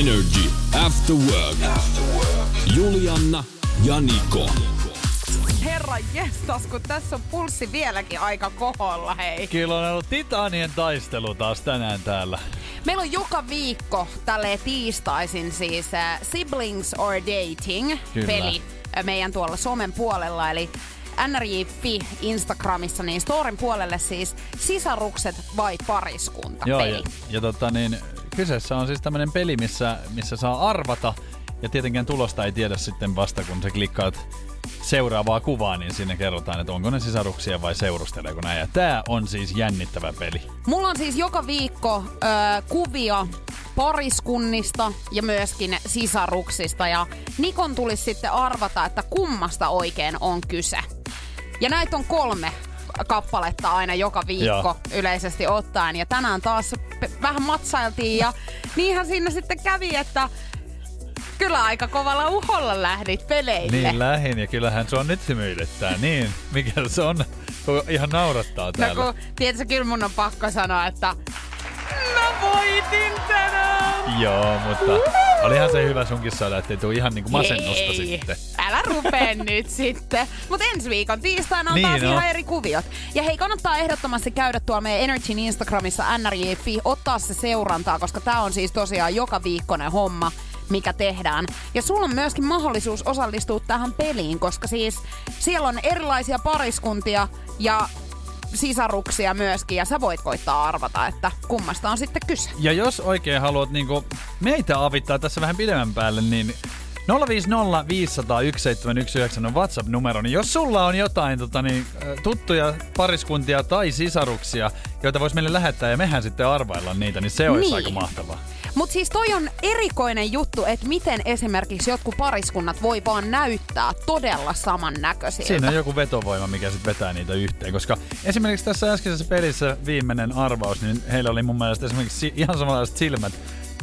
Energy After Work. Julianna ja Niko. Herra jestas, kun tässä on pulssi vieläkin aika koholla, hei. Kyllä on ollut titanien taistelu taas tänään täällä. Meillä on joka viikko tälle tiistaisin siis uh, Siblings or Dating Kyllä. peli uh, meidän tuolla somen puolella, eli NRJ.fi Instagramissa, niin storin puolelle siis sisarukset vai pariskunta Joo, peli. ja, ja tota niin, kyseessä on siis tämmönen peli, missä, missä saa arvata, ja tietenkään tulosta ei tiedä sitten vasta, kun sä klikkaat seuraavaa kuvaa, niin sinne kerrotaan, että onko ne sisaruksia vai seurusteleeko näin. Ja tää on siis jännittävä peli. Mulla on siis joka viikko ö, kuvia pariskunnista ja myöskin sisaruksista. Ja Nikon tulisi sitten arvata, että kummasta oikein on kyse. Ja näitä on kolme kappaletta aina joka viikko Joo. yleisesti ottaen. Ja tänään taas vähän matsailtiin ja niinhän siinä sitten kävi, että kyllä aika kovalla uholla lähdit peleille. Niin lähin, ja kyllähän se on nyt hymyilyttää. Niin, mikä se on? Ihan naurattaa No täällä. kun, tiedätkö, kyllä mun on pakko sanoa, että voitin tänään! Joo, mutta olihan se hyvä sunkin saada, ettei tuu ihan niinku masennusta Ei, sitten. Älä rupee nyt sitten. Mutta ensi viikon tiistaina on Niin taas on. ihan eri kuviot. Ja hei, kannattaa ehdottomasti käydä tuolla meidän Energyn Instagramissa nrj.fi, ottaa se seurantaa, koska tää on siis tosiaan joka viikkoinen homma mikä tehdään. Ja sulla on myöskin mahdollisuus osallistua tähän peliin, koska siis siellä on erilaisia pariskuntia ja sisaruksia myöskin, ja sä voit koittaa arvata, että kummasta on sitten kyse. Ja jos oikein haluat niinku meitä avittaa tässä vähän pidemmän päälle, niin 050 500 1719 on WhatsApp-numero, niin jos sulla on jotain tota, niin, tuttuja pariskuntia tai sisaruksia, joita vois meille lähettää ja mehän sitten arvailla niitä, niin se olisi Niin. aika mahtavaa. Mutta siis toi on erikoinen juttu, että miten esimerkiksi jotkut pariskunnat voi vaan näyttää todella samannäköisiltä. Siinä on joku vetovoima, mikä sitten vetää niitä yhteen, koska esimerkiksi tässä äskeisessä pelissä viimeinen arvaus, niin heillä oli mun mielestä esimerkiksi si- ihan samanlaiset silmät,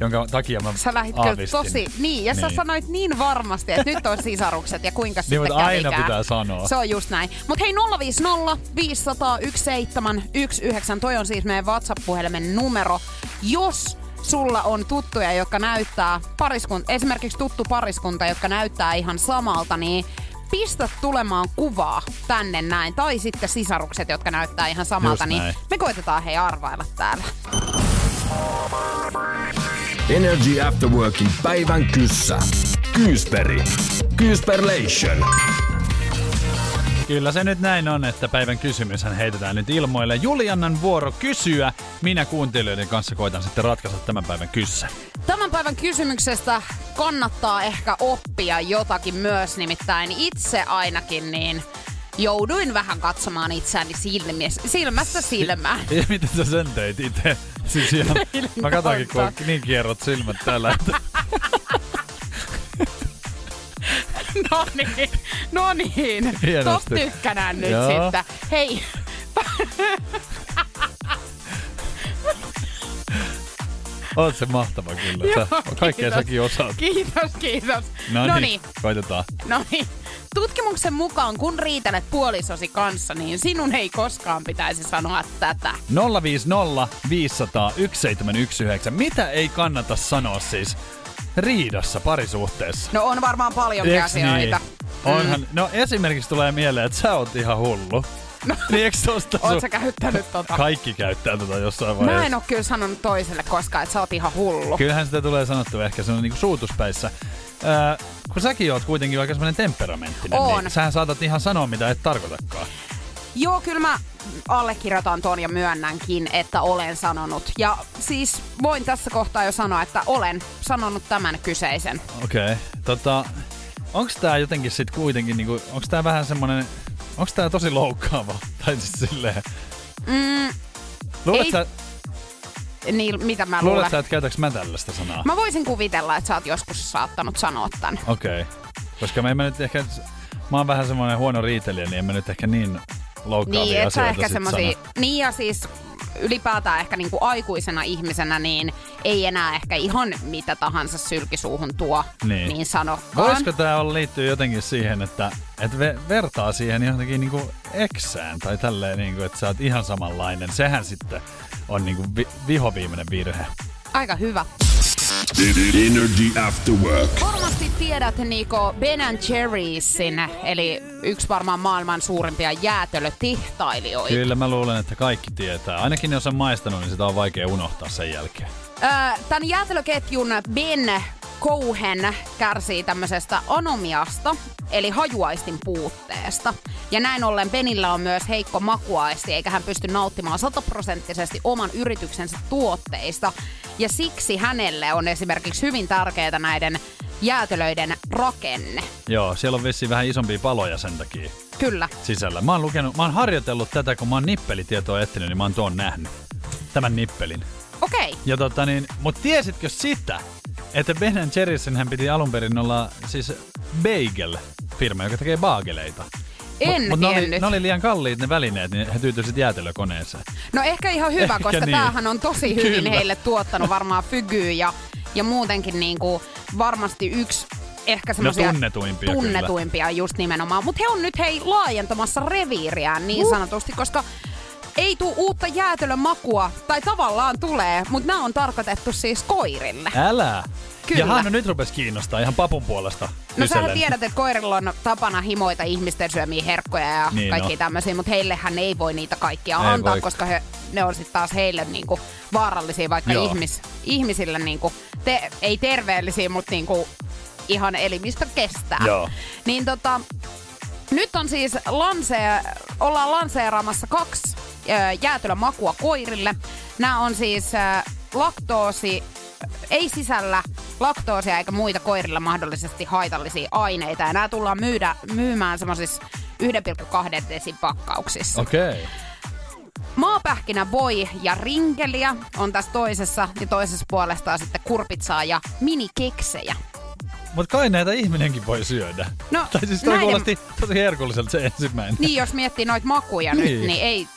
jonka takia mä Sä aavistin. tosi... Niin, ja sä Niin. sanoit niin varmasti, että nyt on sisarukset ja kuinka Niin, sitten mutta aina kävikään. pitää sanoa. Se on just näin. Mutta hei 050 500 1719, toi on siis meidän WhatsApp-puhelimen numero. Jos sulla on tuttuja, jotka näyttää pariskunta, esimerkiksi tuttu pariskunta, jotka näyttää ihan samalta, niin pistä tulemaan kuvaa tänne näin. Tai sitten sisarukset, jotka näyttää ihan samalta, niin me koitetaan hei arvailla täällä. Energy After Workin päivän kyssä. Kyysperi. Kyysperlation. Kyllä se nyt näin on, että päivän kysymyshän heitetään nyt ilmoille. Juliannan vuoro kysyä. Minä kuuntelijoiden kanssa koitan sitten ratkaista tämän päivän kyssä. Tämän päivän kysymyksestä kannattaa ehkä oppia jotakin myös, nimittäin itse ainakin niin jouduin vähän katsomaan itseäni silmiä, silmästä silmään. Ja miten sä sen teit itse? Siis ihan, mä katoinkin, kun niin kierrot silmät täällä. Että No niin, no niin. Top tykkänään nyt Joo. sitten. Hei, on se mahtava kyllä. Sä, Joo, kaikkea kiitos. säkin osaat. kiitos, kiitos. No no niin, niin, koitetaan. no niin. Tutkimuksen mukaan, kun riitelet puolisosi kanssa, niin sinun ei koskaan pitäisi sanoa tätä. 050 500 1719. Mitä ei kannata sanoa siis riidassa parisuhteessa? No on varmaan Eiks asioita. Niin? Onhan, no esimerkiksi tulee mieleen, että sä oot ihan hullu. No, niin eikö tosta Oot sun... sä käyttänyt tota? Kaikki käyttää tota jossain vaiheessa. Mä en oo kyllä sanonut toiselle koskaan, että sä oot ihan hullu. Kyllähän sitä tulee sanottua ehkä se on niinku suutuspäissä. Öö, kun säkin oot kuitenkin aika semmoinen temperamenttinen, Oon. niin sähän saatat ihan sanoa, mitä et tarkoitakaan. Joo, kyllä mä allekirjoitan ton ja myönnänkin, että olen sanonut. Ja siis voin tässä kohtaa jo sanoa, että olen sanonut tämän kyseisen. Okei. Okay. Tota, onks tää jotenkin sit kuitenkin, niinku, onks tää vähän semmonen, onks tää tosi loukkaava? Tai siis silleen, Mm, luulet Ei- sä, Niin, mitä mä luulen? Luuletko, että käytäks mä tällaista sanaa? Mä voisin kuvitella, että sä oot joskus saattanut sanoa tän. Okei. Okay. Koska mä en mä nyt ehkä... Mä oon vähän semmoinen huono riitelijä, niin en mä nyt ehkä niin loukkaavia Niin, asioita ehkä semmosia, sano. niin ja siis ylipäätään ehkä niinku aikuisena ihmisenä, niin ei enää ehkä ihan mitä tahansa sylkisuuhun tuo, Niin. niin sanokaan. Voisiko tää olla liittyy jotenkin siihen, että, että ve, vertaa siihen johonkin niinku eksään tai tälleen, niinku, että sä oot ihan samanlainen. Sehän sitten on niinku vi, vihoviimeinen virhe. Aika hyvä. Energy After Work. Varmasti tiedät Niko Ben Jerry'sin, eli yksi varmaan maailman suurimpia jäätelötehtailijoita. Kyllä mä luulen, että kaikki tietää. Ainakin jos on maistanut, niin sitä on vaikea unohtaa sen jälkeen. Öö, Tämän jäätelöketjun Ben Cohen kärsii tämmöisestä anomiasta, eli hajuaistin puutteesta. Ja näin ollen Benillä on myös heikko makuaisti, eikä hän pysty nauttimaan sataprosenttisesti oman yrityksensä tuotteista. Ja siksi hänelle on esimerkiksi hyvin tärkeää näiden jäätelöiden rakenne. Joo, siellä on vissiin vähän isompia paloja sen takia Kyllä. sisällä. Mä oon, lukenut, mä oon harjoitellut tätä, kun mä oon nippelitietoa etsinyt, niin mä oon tuon nähnyt. Tämän nippelin. Okei. Ja tota niin, mut tiesitkö sitä, että Ben Jerry'sen hän piti alun perin olla siis bagel-firma, joka tekee baageleita. En mut ne oli, ne oli liian kalliit ne välineet, niin he tyytyivät jäätelökoneeseen. No ehkä ihan hyvä, Ehkä koska niin. tämähän on tosi hyvin Kyllä. heille tuottanut varmaan fygyä ja, ja muutenkin niinku varmasti yksi ehkä semmoisia No tunnetuimpia tunnetuimpia just nimenomaan. Mutta he on nyt hei laajentamassa reviiriään niin sanotusti, koska ei tuu uutta jäätelömakua, tai tavallaan tulee, mutta nämä on tarkoitettu siis koirille. Älä! Kyllä. Ja Hannu nyt rupes kiinnostaa ihan papun puolesta. No kyselen. tiedät, että koirilla on tapana himoita ihmisten syömiä herkkoja ja Niin kaikki on. tämmöisiä, mutta heillehän ei voi niitä kaikkia Ei antaa, voi. koska he, ne on sitten taas heille niinku vaarallisia, vaikka Joo. ihmis, ihmisille niinku, te, ei terveellisiä, mutta niinku ihan elimistö kestää. Joo. Niin tota, nyt on siis lansee, ollaan lanseeraamassa kaksi ö, jäätelömakua koirille. Nämä on siis laktoosi, ei sisällä laktoosia eikä muita koirilla mahdollisesti haitallisia aineita. Ja nämä tullaan myydä, myymään semmoisissa 1,2 desin pakkauksissa. Okei. Okay. Maapähkinä voi ja rinkeliä on tässä toisessa ja toisessa puolestaan sitten kurpitsaa ja minikeksejä. Mut kai näitä ihminenkin voi syödä. No, tai siis toi näiden- kuulosti tosi herkulliselta se ensimmäinen. Niin, jos miettii noita makuja Niin. nyt, niin ei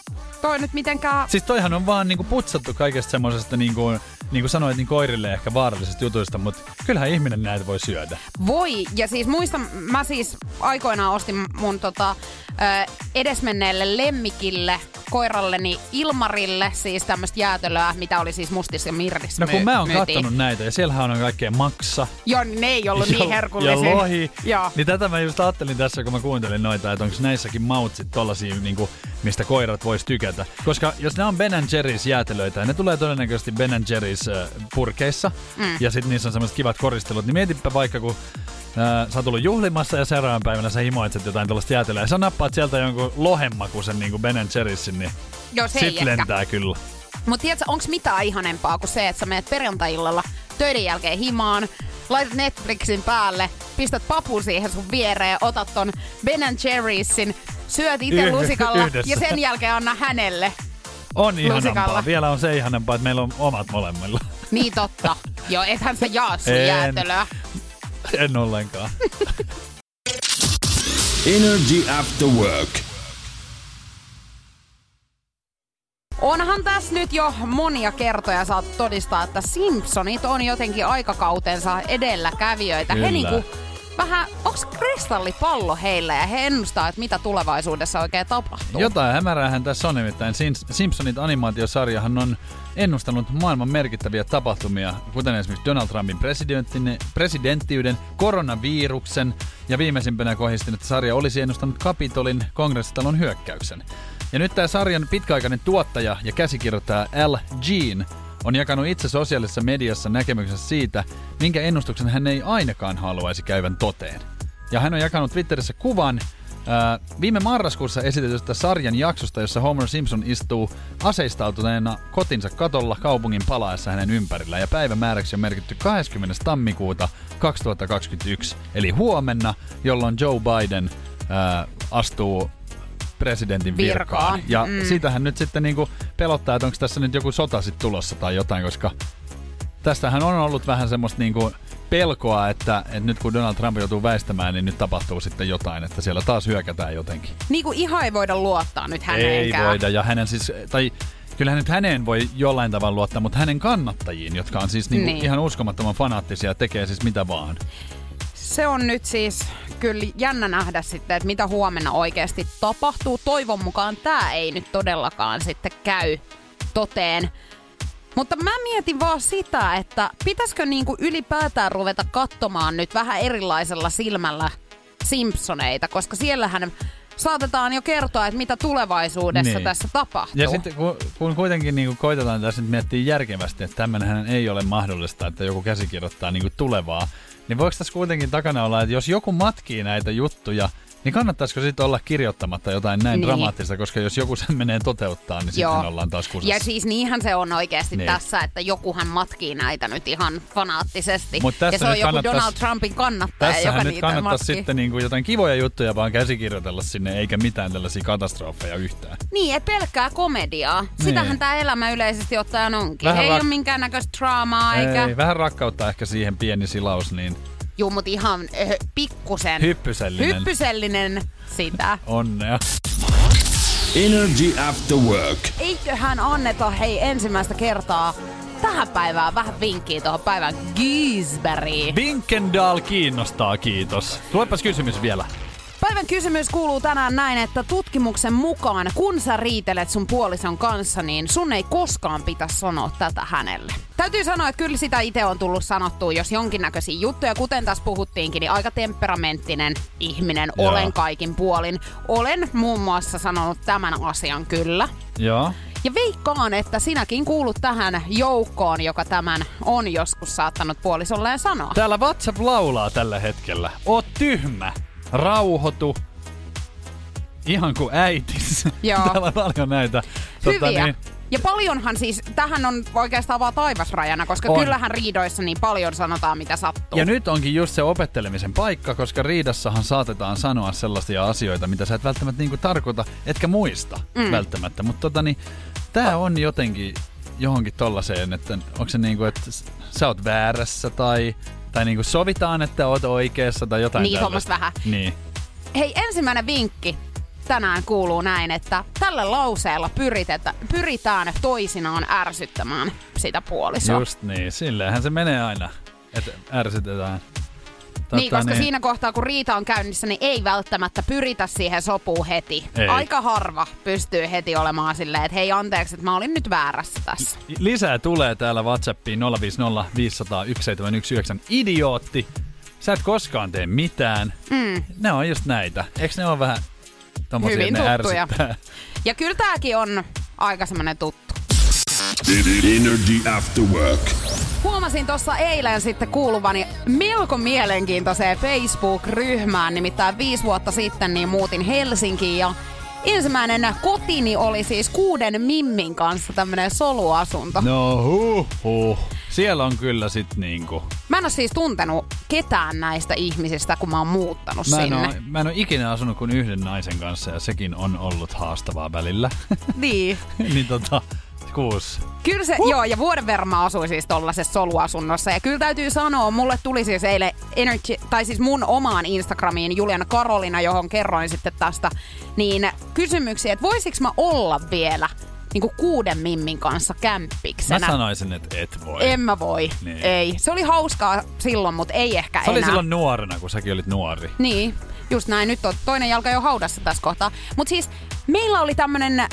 toi nyt mitenkään... Siis toihan on vaan niinku putsattu kaikesta semmosesta niinku, niinku sanoit niin koirille ehkä vaarallisista jutuista, mutta kyllähän ihminen näitä voi syödä. Voi, ja siis muistan, mä siis aikoinaan ostin mun tota, ö, edesmenneelle lemmikille, koiralleni Ilmarille, siis tämmöistä jäätelöä, mitä oli siis mustissa ja mirrissä No kun myy- mä oon myytiin. kattonut näitä ja siellähän on kaikkea maksa. Joo, niin ne ei ollut ja, niin herkullisia. Ja lohi. Joo. Niin tätä mä just ajattelin tässä, kun mä kuuntelin noita, että onko näissäkin maut sit tollasia, niinku, mistä koirat vois tykätä. Koska jos ne on Ben Jerry's jäätelöitä, ja ne tulee todennäköisesti Ben Jerry's purkeissa, mm. ja sitten niissä on semmoiset kivat koristelut, niin mietipä vaikka, kun äh, sä oot tullut juhlimassa ja seuraavan päivänä sä himoitset jotain tällaista jäätelöä, ja sä nappaat sieltä jonkun lohenmakuisen niin Ben Jerry'sin, niin Joo, se sit ehkä. lentää kyllä. Mutta tiedätkö, onko mitään ihanempaa kuin se, että sä menet perjantai-illalla töiden jälkeen himaan, laitat Netflixin päälle, pistät papun siihen sun viereen, otat ton Ben Jerry'sin, syöt itse lusikalla yhdessä. ja sen jälkeen anna hänelle. On ihanampaa. Vielä on se ihanampaa, että meillä on omat molemmilla. Niin totta. Joo, ethän sä jaa sun En. jäätelöä. en ollenkaan. Energy After Work. Onhan tässä nyt jo monia kertoja saatu todistaa, että Simpsonit on jotenkin aikakautensa edelläkävijöitä. He Kyllä. niinku vähän, onks kristallipallo heillä ja he ennustaa, että mitä tulevaisuudessa oikein tapahtuu? Jotain hämäräähän tässä on nimittäin. Simpsonit animaatiosarjahan on ennustanut maailman merkittäviä tapahtumia, kuten esimerkiksi Donald Trumpin presidenttiyden, koronaviruksen ja viimeisimpänä kohistin, että sarja olisi ennustanut Kapitolin kongressitalon hyökkäyksen. Ja nyt tämä sarjan pitkäaikainen tuottaja ja käsikirjoittaja Al Jean on jakanut itse sosiaalisessa mediassa näkemyksensä siitä, minkä ennustuksen hän ei ainakaan haluaisi käyvän toteen. Ja hän on jakanut Twitterissä kuvan ää, viime marraskuussa esitetystä sarjan jaksosta, jossa Homer Simpson istuu aseistautuneena kotinsa katolla kaupungin palaessa hänen ympärillä. Ja päivämääräksi on merkitty 20. tammikuuta 2021, eli huomenna, jolloin Joe Biden ää, astuu presidentin Virkaan. virkaan. Ja Mm. sitähän nyt sitten niinku pelottaa, että onko tässä nyt joku sota sit tulossa tai jotain, koska tästähän on ollut vähän semmoista niinku pelkoa, että, että nyt kun Donald Trump joutuu väistämään, niin nyt tapahtuu sitten jotain, että siellä taas hyökätään jotenkin. Niin kuin ihan ei voida luottaa nyt Ei häneenkään. voida, ja hänen siis, tai kyllähän nyt häneen voi jollain tavalla luottaa, mutta hänen kannattajiin, jotka on siis niinku Niin. niin. ihan uskomattoman fanaattisia ja tekee siis mitä vaan. Se on nyt siis kyllä jännä nähdä sitten, että mitä huomenna oikeasti tapahtuu. Toivon mukaan tämä ei nyt todellakaan sitten käy toteen. Mutta mä mietin vaan sitä, että pitäisikö niinku ylipäätään ruveta katsomaan nyt vähän erilaisella silmällä Simpsoneita, koska siellähän saatetaan jo kertoa, että mitä tulevaisuudessa Niin. tässä tapahtuu. Ja sitten kun, kun kuitenkin niin koitetaan tässä nyt miettiä järkevästi, että tämmöinenhän ei ole mahdollista, että joku käsikirjoittaa niin tulevaa, niin voiko tässä kuitenkin takana olla, että jos joku matkii näitä juttuja, niin kannattaisiko sitten olla kirjoittamatta jotain näin Niin. dramaattista, koska jos joku sen menee toteuttaa, niin Joo. sitten ollaan taas kusessa. Ja siis niinhän se on oikeasti niin. Tässä, että jokuhan matkii näitä nyt ihan fanaattisesti. Mut tässä ja se on joku Donald Trumpin kannattaja, joka Tässähän nyt niitä kannattaisi matkii. sitten niin kuin jotain kivoja juttuja vaan käsikirjoitella sinne, eikä mitään tällaisia katastrofeja yhtään. Niin, et pelkkää komediaa. Sitähän Niin. tämä elämä yleisesti ottaen onkin. Vähän ei rak- ole minkäännäköistä draamaa, eikä... Ei, vähän rakkautta ehkä siihen pieni silaus, niin Juu, mut ihan äh, pikkusen. hyppysellinen. Hyppysellinen sitä. Onnea. Energy After Work. Eiköhän anneta hei ensimmäistä kertaa tähän päivään vähän vinkkiä tuohon päivän Giesbergiin. Vinkendal kiinnostaa, kiitos. Luepas kysymys vielä. Päivän kysymys kuuluu tänään näin, että tutkimuksen mukaan kun sä riitelet sun puolison kanssa, niin sun ei koskaan pitäisi sanoa tätä hänelle. Täytyy sanoa, että kyllä sitä itse on tullut sanottua, jos jonkinnäköisiä juttuja, kuten tässä puhuttiinkin, niin aika temperamenttinen ihminen Joo. olen kaikin puolin. Olen muun muassa sanonut tämän asian kyllä. Joo. Ja veikkaan, että sinäkin kuulut tähän joukkoon, joka tämän on joskus saattanut puolisolleen sanoa. Täällä WhatsApp laulaa tällä hetkellä. Oot tyhmä. Rauhoitu. Ihan kuin äitis. Joo. Täällä on paljon näitä. tota Hyviä. niin, Ja paljonhan siis, tähän on oikeastaan vaan taivasrajana, koska On. kyllähän riidoissa niin paljon sanotaan, mitä sattuu. ja nyt onkin just se opettelemisen paikka, koska riidassahan saatetaan sanoa sellaisia asioita, mitä sä et välttämättä niinku tarkoita, etkä muista mm. välttämättä. Mutta tota niin, tää on jotenkin johonkin tollaiseen, että onko se niinku, että sä oot väärässä tai, tai niinku sovitaan, että oot oikeassa tai jotain Niin, tällaista. hommas vähän. Niin. Hei, ensimmäinen vinkki tänään kuuluu näin, että tällä lauseella pyritetä, pyritään toisinaan ärsyttämään sitä puolisoa. Just niin, silleenhän se menee aina, että ärsytetään. Niin, koska siinä kohtaa, kun riita on käynnissä, niin ei välttämättä pyritä siihen sopuun heti. Ei. Aika harva pystyy heti olemaan silleen, että hei anteeksi, että mä olin nyt väärässä tässä. Lisää tulee täällä WhatsAppiin 050 500 1719. Idiootti! Sä et koskaan tee mitään. Mm. Ne on just näitä. Eikö ne ole vähän tommosia, Hyvin ne tuttuja. ärsyttää? Ja kyllä tääkin on aika semmonen tuttu. Energy After Work. Huomasin tuossa eilen sitten kuuluvani melko mielenkiintoiseen Facebook-ryhmään, nimittäin viisi vuotta sitten niin muutin Helsinkiin ja ensimmäinen kotini oli siis kuuden mimmin kanssa tämmönen soluasunto. No huh, huh. Siellä on kyllä sit niinku... Mä en ole siis tuntenut ketään näistä ihmisistä, kun mä oon muuttanut Mä en, sinne. oo, mä en oo ikinä asunut kuin yhden naisen kanssa ja sekin on ollut haastavaa välillä. Niin. niin tota, kuusi. Kyllä se, joo, ja vuoden verran mä asuin siis tollasessa soluasunnossa. Ja kyllä täytyy sanoa, mulle tuli siis eilen Energy, tai siis mun omaan Instagramiin Juliana Karolina, johon kerroin sitten tästä, niin kysymyksiä, että voisiko mä olla vielä niin kuin kuuden mimmin kanssa Mä kämppiksenä. sanoisin, että et voi. En mä voi. Niin. Ei. Se oli hauskaa silloin, mutta ei ehkä Se oli enää. silloin nuorena, kun säkin olit nuori. Niin, just näin. Nyt on toinen jalka jo haudassa tässä kohtaa. Mutta siis meillä oli tämmönen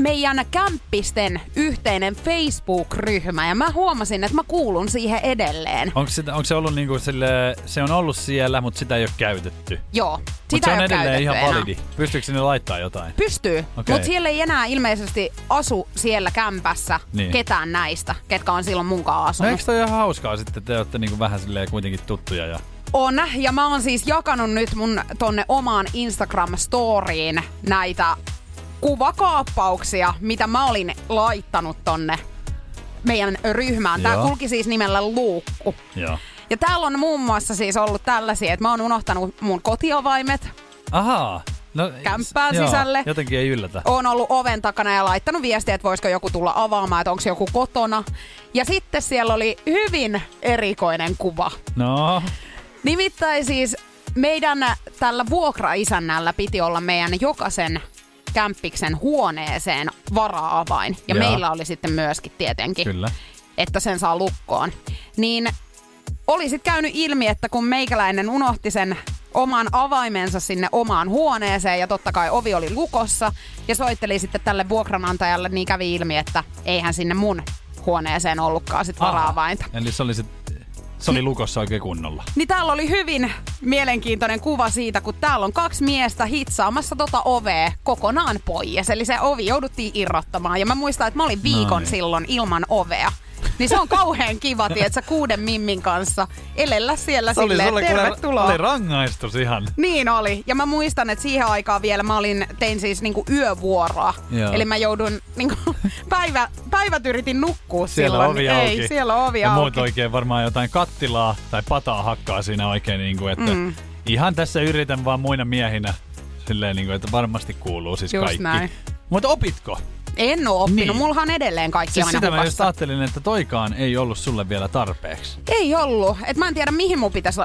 meidän kämppisten yhteinen Facebook-ryhmä ja mä huomasin, että mä kuulun siihen edelleen. Onko, sitä, onko se ollut niinku sille, se on ollut siellä, mutta sitä ei ole käytetty? Joo, Mutta sitä se ei on edelleen ihan enää. validi. Pystyykö sinne laittaa jotain? Pystyy, Okei. mutta siellä ei enää ilmeisesti asu siellä kämpässä Niin. ketään näistä, ketkä on silloin munkaan No asunut. eikö toi ihan hauskaa sitten, että te olette niinku vähän silleen kuitenkin tuttuja ja... On, ja mä oon siis jakanut nyt mun tonne omaan Instagram-storiin näitä kuvakaappauksia, mitä mä olin laittanut tonne meidän ryhmään. Tää Joo. kulki siis nimellä Luukku. Joo. Ja täällä on muun muassa siis ollut tällaisia, että mä oon unohtanut mun kotiovaimet. Ahaa. No, kämppään joo, sisälle. Jotenkin ei yllätä. Oon ollut oven takana ja laittanut viestiä, että voisiko joku tulla avaamaan, että onko joku kotona. Ja sitten siellä oli hyvin erikoinen kuva. No, Nimittäin siis meidän tällä vuokraisännällä piti olla meidän jokaisen kämppiksen huoneeseen vara-avain. Ja Jaa. meillä oli sitten myöskin tietenkin, kyllä. että sen saa lukkoon. Niin oli sitten käynyt ilmi, että kun meikäläinen unohti sen oman avaimensa sinne omaan huoneeseen ja totta kai ovi oli lukossa ja soitteli sitten tälle vuokranantajalle, niin kävi ilmi, että eihän sinne mun huoneeseen ollutkaan sit Aha. vara-avainta. Eli se oli, sit, se oli lukossa oikein kunnolla. Niin täällä oli hyvin mielenkiintoinen kuva siitä, kun täällä on kaksi miestä hitsaamassa tota ovea kokonaan pois. Eli se ovi jouduttiin irrottamaan. Ja mä muistan, että mä olin viikon Noin. silloin ilman ovea. Niin se on kauhean kiva, tietsä, kuuden mimmin kanssa elellä siellä Se oli silleen, sulle kuule- tervetuloa. oli rangaistus ihan. Niin oli. Ja mä muistan, että siihen aikaan vielä mä olin, tein siis niinku yövuoroa. Joo. Eli mä joudun, niinku, päivä, päivät yritin nukkua Siellä silloin. ovi Ei, auki. siellä on ovi ja auki. muut oikein varmaan jotain kattilaa tai pataa hakkaa siinä oikein, niin kuin, että mm. ihan tässä yritän vaan muina miehinä silleen, niin kuin, että varmasti kuuluu siis Just kaikki. näin. Mutta opitko? En oo oppinut. Niin. Mullahan on edelleen kaikki Siis aina sitä mä just hukassa. ajattelin, että toikaan ei ollut sulle vielä tarpeeksi. Ei ollut. Et mä en tiedä, mihin mun pitäisi.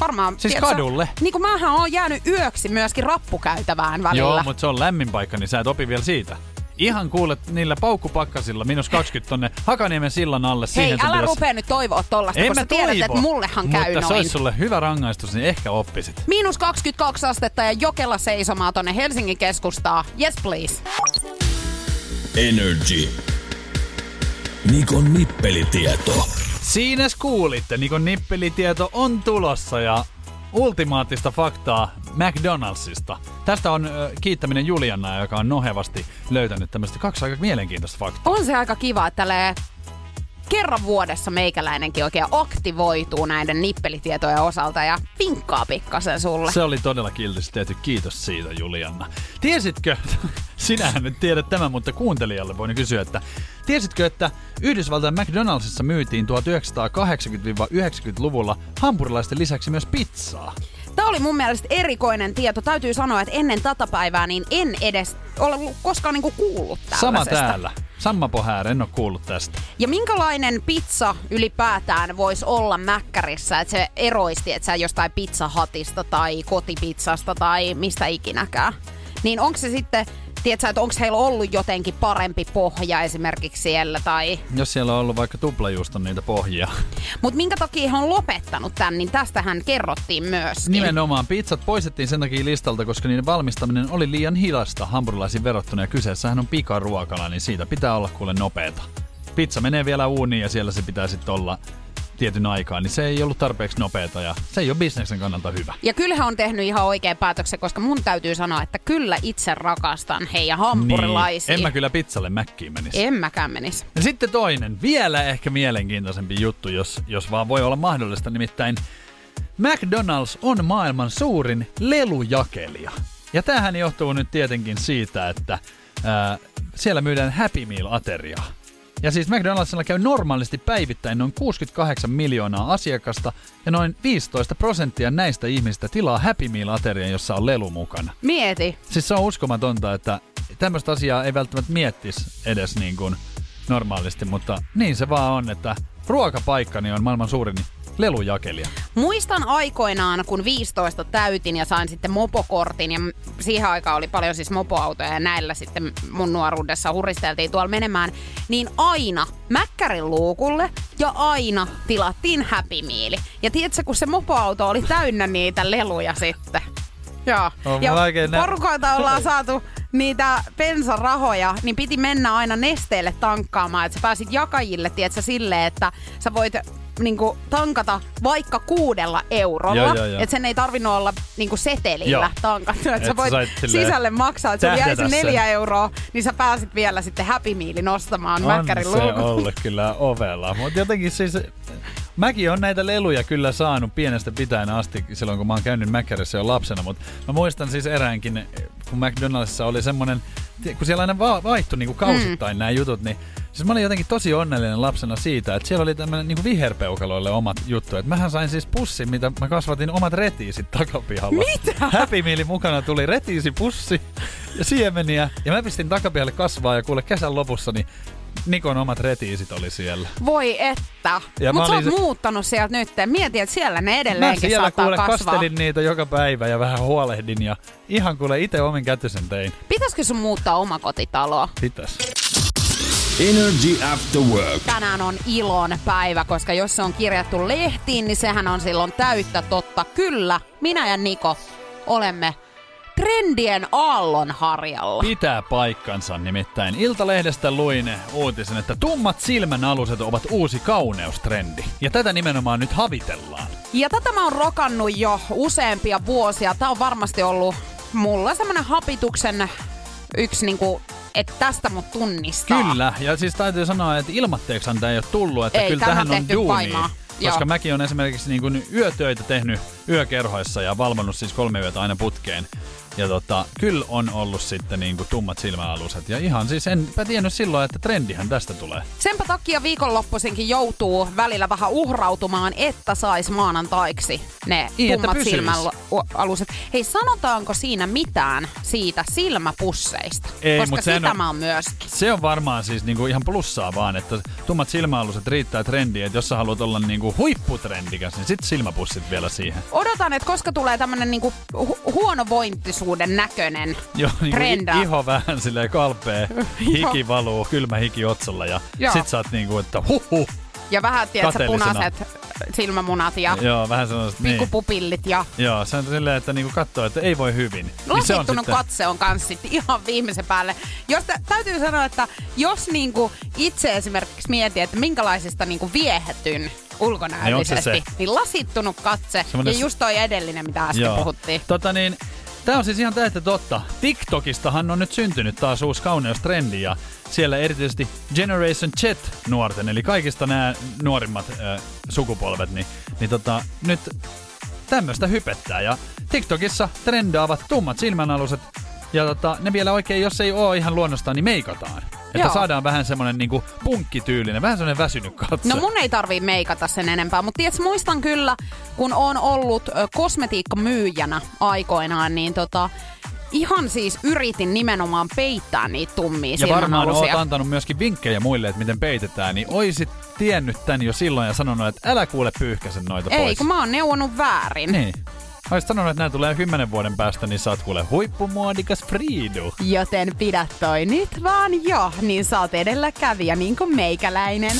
Varmaan, Siis tiedätkö, kadulle? Niin kuin mähän oon jäänyt yöksi myöskin rappukäytävään välillä. Joo, mutta se on lämmin paikka, niin sä et opi vielä siitä. Ihan kuulet niillä paukkupakkasilla, minus 20 tonne Hakaniemen sillan alle. Hei, siihen älä pitäisi- rupea nyt toivoa tollasta, En mä sä tiedät, toivo, että mullehan käy mutta se noin. olisi sulle hyvä rangaistus, niin ehkä oppisit. Miinus 22 astetta ja Jokela seisomaan tonne Helsingin keskustaa. Yes please. Energy. Nikon nippelitieto. Siinä kuulitte, Nikon nippelitieto on tulossa ja ultimaattista faktaa McDonaldsista. Tästä on ö, kiittäminen Julianna, joka on nohevasti löytänyt tämmöistä kaksi aika mielenkiintoista faktaa. On se aika kiva, että kerran vuodessa meikäläinenkin oikein aktivoituu näiden nippelitietojen osalta ja vinkkaa pikkasen sulle. Se oli todella kiltisti tehty. Kiitos siitä, Julianna. Tiesitkö, sinähän nyt tiedät tämän, mutta kuuntelijalle voin kysyä, että tiesitkö, että Yhdysvaltain McDonaldsissa myytiin 1980-90-luvulla hampurilaisten lisäksi myös pizzaa? Tämä oli mun mielestä erikoinen tieto. Täytyy sanoa, että ennen tätä päivää niin en edes ole koskaan niinku kuullut Sama tällaisesta. täällä. Samma pohäär, en ole kuullut tästä. Ja minkälainen pizza ylipäätään voisi olla mäkkärissä, että se eroisti, että sä jostain pizzahatista tai kotipizzasta tai mistä ikinäkään. Niin onko se sitten, tiedätkö, että onko heillä ollut jotenkin parempi pohja esimerkiksi siellä tai... Jos siellä on ollut vaikka tuplajuuston niitä pohjia. Mutta minkä takia he on lopettanut tämän, niin tästähän kerrottiin myös. Nimenomaan pizzat poistettiin sen takia listalta, koska niiden valmistaminen oli liian hidasta hampurilaisiin verrattuna ja kyseessähän on pikaruokala, niin siitä pitää olla kuule nopeeta. Pizza menee vielä uuniin ja siellä se pitää sitten olla tietyn aikaa, niin se ei ollut tarpeeksi nopeeta ja se ei ole bisneksen kannalta hyvä. Ja kyllä he on tehnyt ihan oikean päätöksen, koska mun täytyy sanoa, että kyllä itse rakastan heidän hampurilaisia. Niin. En mä kyllä pizzalle mäkkiin menisi. En mäkään menisi. Ja sitten toinen, vielä ehkä mielenkiintoisempi juttu, jos, jos vaan voi olla mahdollista, nimittäin McDonald's on maailman suurin lelujakelija. Ja tämähän johtuu nyt tietenkin siitä, että ää, siellä myydään Happy Meal-ateriaa. Ja siis McDonaldsilla käy normaalisti päivittäin noin 68 miljoonaa asiakasta ja noin 15 prosenttia näistä ihmistä tilaa Happy Meal-aterian, jossa on lelu mukana. Mieti. Siis se on uskomatonta, että tämmöistä asiaa ei välttämättä miettisi edes niin kuin normaalisti, mutta niin se vaan on, että ruokapaikkani on maailman suurin lelujakelija. Muistan aikoinaan, kun 15 täytin ja sain sitten mopokortin, ja siihen aikaan oli paljon siis mopoautoja, ja näillä sitten mun nuoruudessa huristeltiin tuolla menemään, niin aina Mäkkärin luukulle ja aina tilattiin Happy Meal. Ja tiedätkö, kun se mopoauto oli täynnä niitä leluja sitten. Joo. On ja vaikea nä- ollaan saatu niitä bensarahoja, niin piti mennä aina nesteelle tankkaamaan, että sä pääsit jakajille, tiedätkö, silleen, että sä voit niinku, tankata vaikka kuudella eurolla. Joo, joo, joo. Että sen ei tarvinnut olla niinku setelillä Joo. tankattu. Että Et sä sä voit silleen sisälle maksaa, että se jäisi tähdätä sen. neljä euroa, niin sä pääsit vielä sitten Happy Mealin ostamaan Mäkkärin se luukulta. ollut kyllä ovella. Mutta jotenkin siis, mäkin on näitä leluja kyllä saanut pienestä pitäen asti silloin, kun mä oon käynyt Mäkkärissä jo lapsena. Mutta mä muistan siis eräänkin, kun McDonaldsissa oli semmonen kun siellä aina va- vaihtui niinku kausittain mm. nämä jutut, niin Siis mä olin jotenkin tosi onnellinen lapsena siitä, että siellä oli tämmöinen niin viherpeukaloille omat juttu. Että mähän sain siis pussin, mitä mä kasvatin omat retiisit takapihalla. Mitä? Happy Mealin mukana tuli retiisipussi ja siemeniä. Ja mä pistin takapihalle kasvaa ja kuule kesän lopussa, niin Nikon omat retiisit oli siellä. Voi että. Mä Mutta sä oot se- muuttanut sieltä nyt. Mietin, että siellä ne Mä edelleenkin siellä saattaa kuule kasvaa. kastelin niitä joka päivä ja vähän huolehdin ja ihan kuule itse omin kätysen tein. Pitäisikö sun muuttaa omakotitaloa? Pitäis. Energy After Work. Tänään on ilon päivä, koska jos se on kirjattu lehtiin, niin sehän on silloin täyttä totta. Kyllä, minä ja Niko olemme trendien aallon harjalla. Pitää paikkansa nimittäin. Iltalehdestä luin uutisen, että tummat silmän aluset ovat uusi kauneustrendi. Ja tätä nimenomaan nyt havitellaan. Ja tätä mä oon rokannut jo useampia vuosia. Tää on varmasti ollut mulla semmonen hapituksen yksi niinku, että tästä mut tunnistaa. Kyllä, ja siis täytyy sanoa, että ilmatteeksihan tämä ei ole tullut, että Ei, kyllä tähän on on duunia. Paimaa. Koska Joo. mäkin on esimerkiksi niin kuin yötöitä tehnyt yökerhoissa ja valvonnut siis kolme yötä aina putkeen. Ja tota, kyllä on ollut sitten niin kuin tummat silmäaluset. Ja ihan siis enpä tiennyt silloin, että trendihän tästä tulee. Senpä takia viikonloppuisinkin joutuu välillä vähän uhrautumaan, että sais maanantaiksi ne Niin, että tummat silmäaluset. Hei, sanotaanko siinä mitään siitä silmäpusseista? Ei, Koska sitä on- mä oon myöskin. Se on varmaan siis niinku ihan plussaa vaan, että tummat silmäaluset riittää trendiin, että jos sä haluat olla niinku huipputrendikäs, niin sit silmäpussit vielä siihen. Odotan, että koska tulee tämmönen niinku hu- huonovointisuuden näköinen Joo, niinku trenda. iho vähän silleen kalpee, hiki valuu, kylmä hiki otsalla ja Joo. sit sä oot niinku, että huhu. Ja vähän, tiedätkö, punaiset silmämunat ja Joo, vähän sellaiset, niin. pikkupupillit ja Joo, se on silleen, että niinku katsoo, että ei voi hyvin. Niin lasittunut sitten, katse on kans sit ihan viimeisen päälle. Jos tä, täytyy sanoa, että jos niinku itse esimerkiksi mietin, että minkälaisista niinku viehätyn ulkonäöllisesti, Niin niin, niin lasittunut katse Semmonen ja just toi edellinen, mitä äsken Joo. puhuttiin. Tota niin, Tää on siis ihan täyttä totta. TikTokistahan on nyt syntynyt taas uusi kauneustrendi ja siellä erityisesti Generation Z nuorten, eli kaikista nämä nuorimmat äh, sukupolvet, niin, niin tota, nyt tämmöistä hypettää. Ja TikTokissa trendaavat tummat silmänaluset ja tota, ne vielä oikein, jos ei oo ihan luonnostaan, niin meikataan. Että Joo. saadaan vähän semmonen niinku punkkityylinen, vähän semmonen väsynyt katse. No mun ei tarvii meikata sen enempää, mutta tiedätkö, muistan kyllä, kun on ollut ö, kosmetiikkamyyjänä aikoinaan, niin tota, ihan siis yritin nimenomaan peittää niitä tummia Ja varmaan oot silmänalusia. antanut myöskin vinkkejä muille, että miten peitetään, niin oisit tiennyt tän jo silloin ja sanonut, että älä kuule pyyhkäsen noita Ei, pois. kun mä oon neuvonut väärin. Niin. Oisit sanonut, että nämä tulee kymmenen vuoden päästä, niin sä oot kuule huippumuodikas Friidu. Joten pidä toi nyt vaan jo, niin sä oot edelläkävijä niin kuin meikäläinen.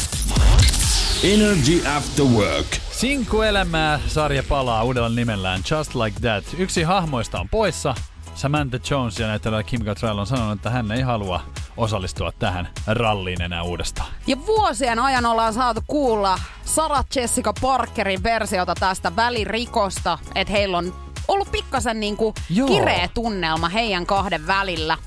Energy After Work. Sinkkuelämää sarja palaa uudella nimellään Just Like That. Yksi hahmoista on poissa. Samantha Jones ja näyttelijä Kim Cattrall on sanonut, että hän ei halua osallistua tähän ralliin enää uudestaan. Ja vuosien ajan ollaan saatu kuulla Sarah Jessica Parkerin versiota tästä välirikosta, että heillä on ollut pikkasen niinku Joo. kireä tunnelma heidän kahden välillä.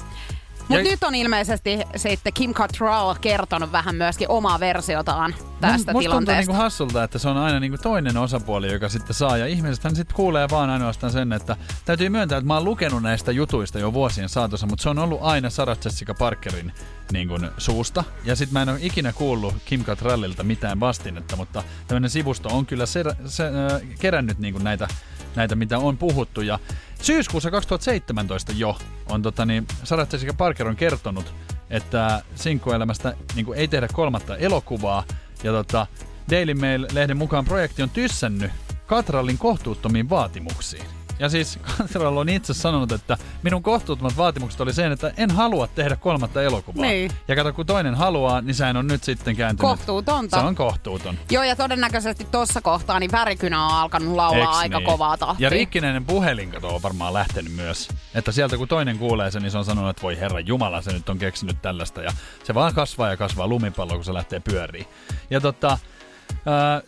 Mutta Ja- nyt on ilmeisesti sitten Kim Cattrall kertonut vähän myöskin omaa versiotaan tästä Musta tuntuu tilanteesta. niinku hassulta, että se on aina niinku toinen osapuoli, joka sitten saa. Ja ihmisethän sitten kuulee vaan ainoastaan sen, että täytyy myöntää, että mä oon lukenut näistä jutuista jo vuosien saatossa, mutta se on ollut aina Sarah Jessica Parkerin niin kuin, suusta. Ja sitten mä en ole ikinä kuullut Kim Cattrallilta mitään vastinetta, mutta tämmöinen sivusto on kyllä se, se, äh, kerännyt niin kuin näitä, näitä, mitä on puhuttu. Ja syyskuussa 2017 jo on tota, niin, Sarah Jessica Parker on kertonut, että sinkkuelämästä niin ei tehdä kolmatta elokuvaa. Ja tota, Daily Mail-lehden mukaan projekti on tyssännyt Katrallin kohtuuttomiin vaatimuksiin. Ja siis Katral on itse sanonut, että minun kohtuuttomat vaatimukset oli sen, että en halua tehdä kolmatta elokuvaa. Niin. Ja kato, kun toinen haluaa, niin sehän on nyt sitten kääntynyt. Kohtuutonta. Se on kohtuuton. Joo, ja todennäköisesti tuossa kohtaa niin värikynä on alkanut laulaa Eiks aika niin? kovaa tahtia. Ja rikkinäinen puhelin kato on varmaan lähtenyt myös. Että sieltä kun toinen kuulee sen, niin se on sanonut, että voi herra Jumala, se nyt on keksinyt tällaista. Ja se vaan kasvaa ja kasvaa lumipallo, kun se lähtee pyöriin. Ja tota,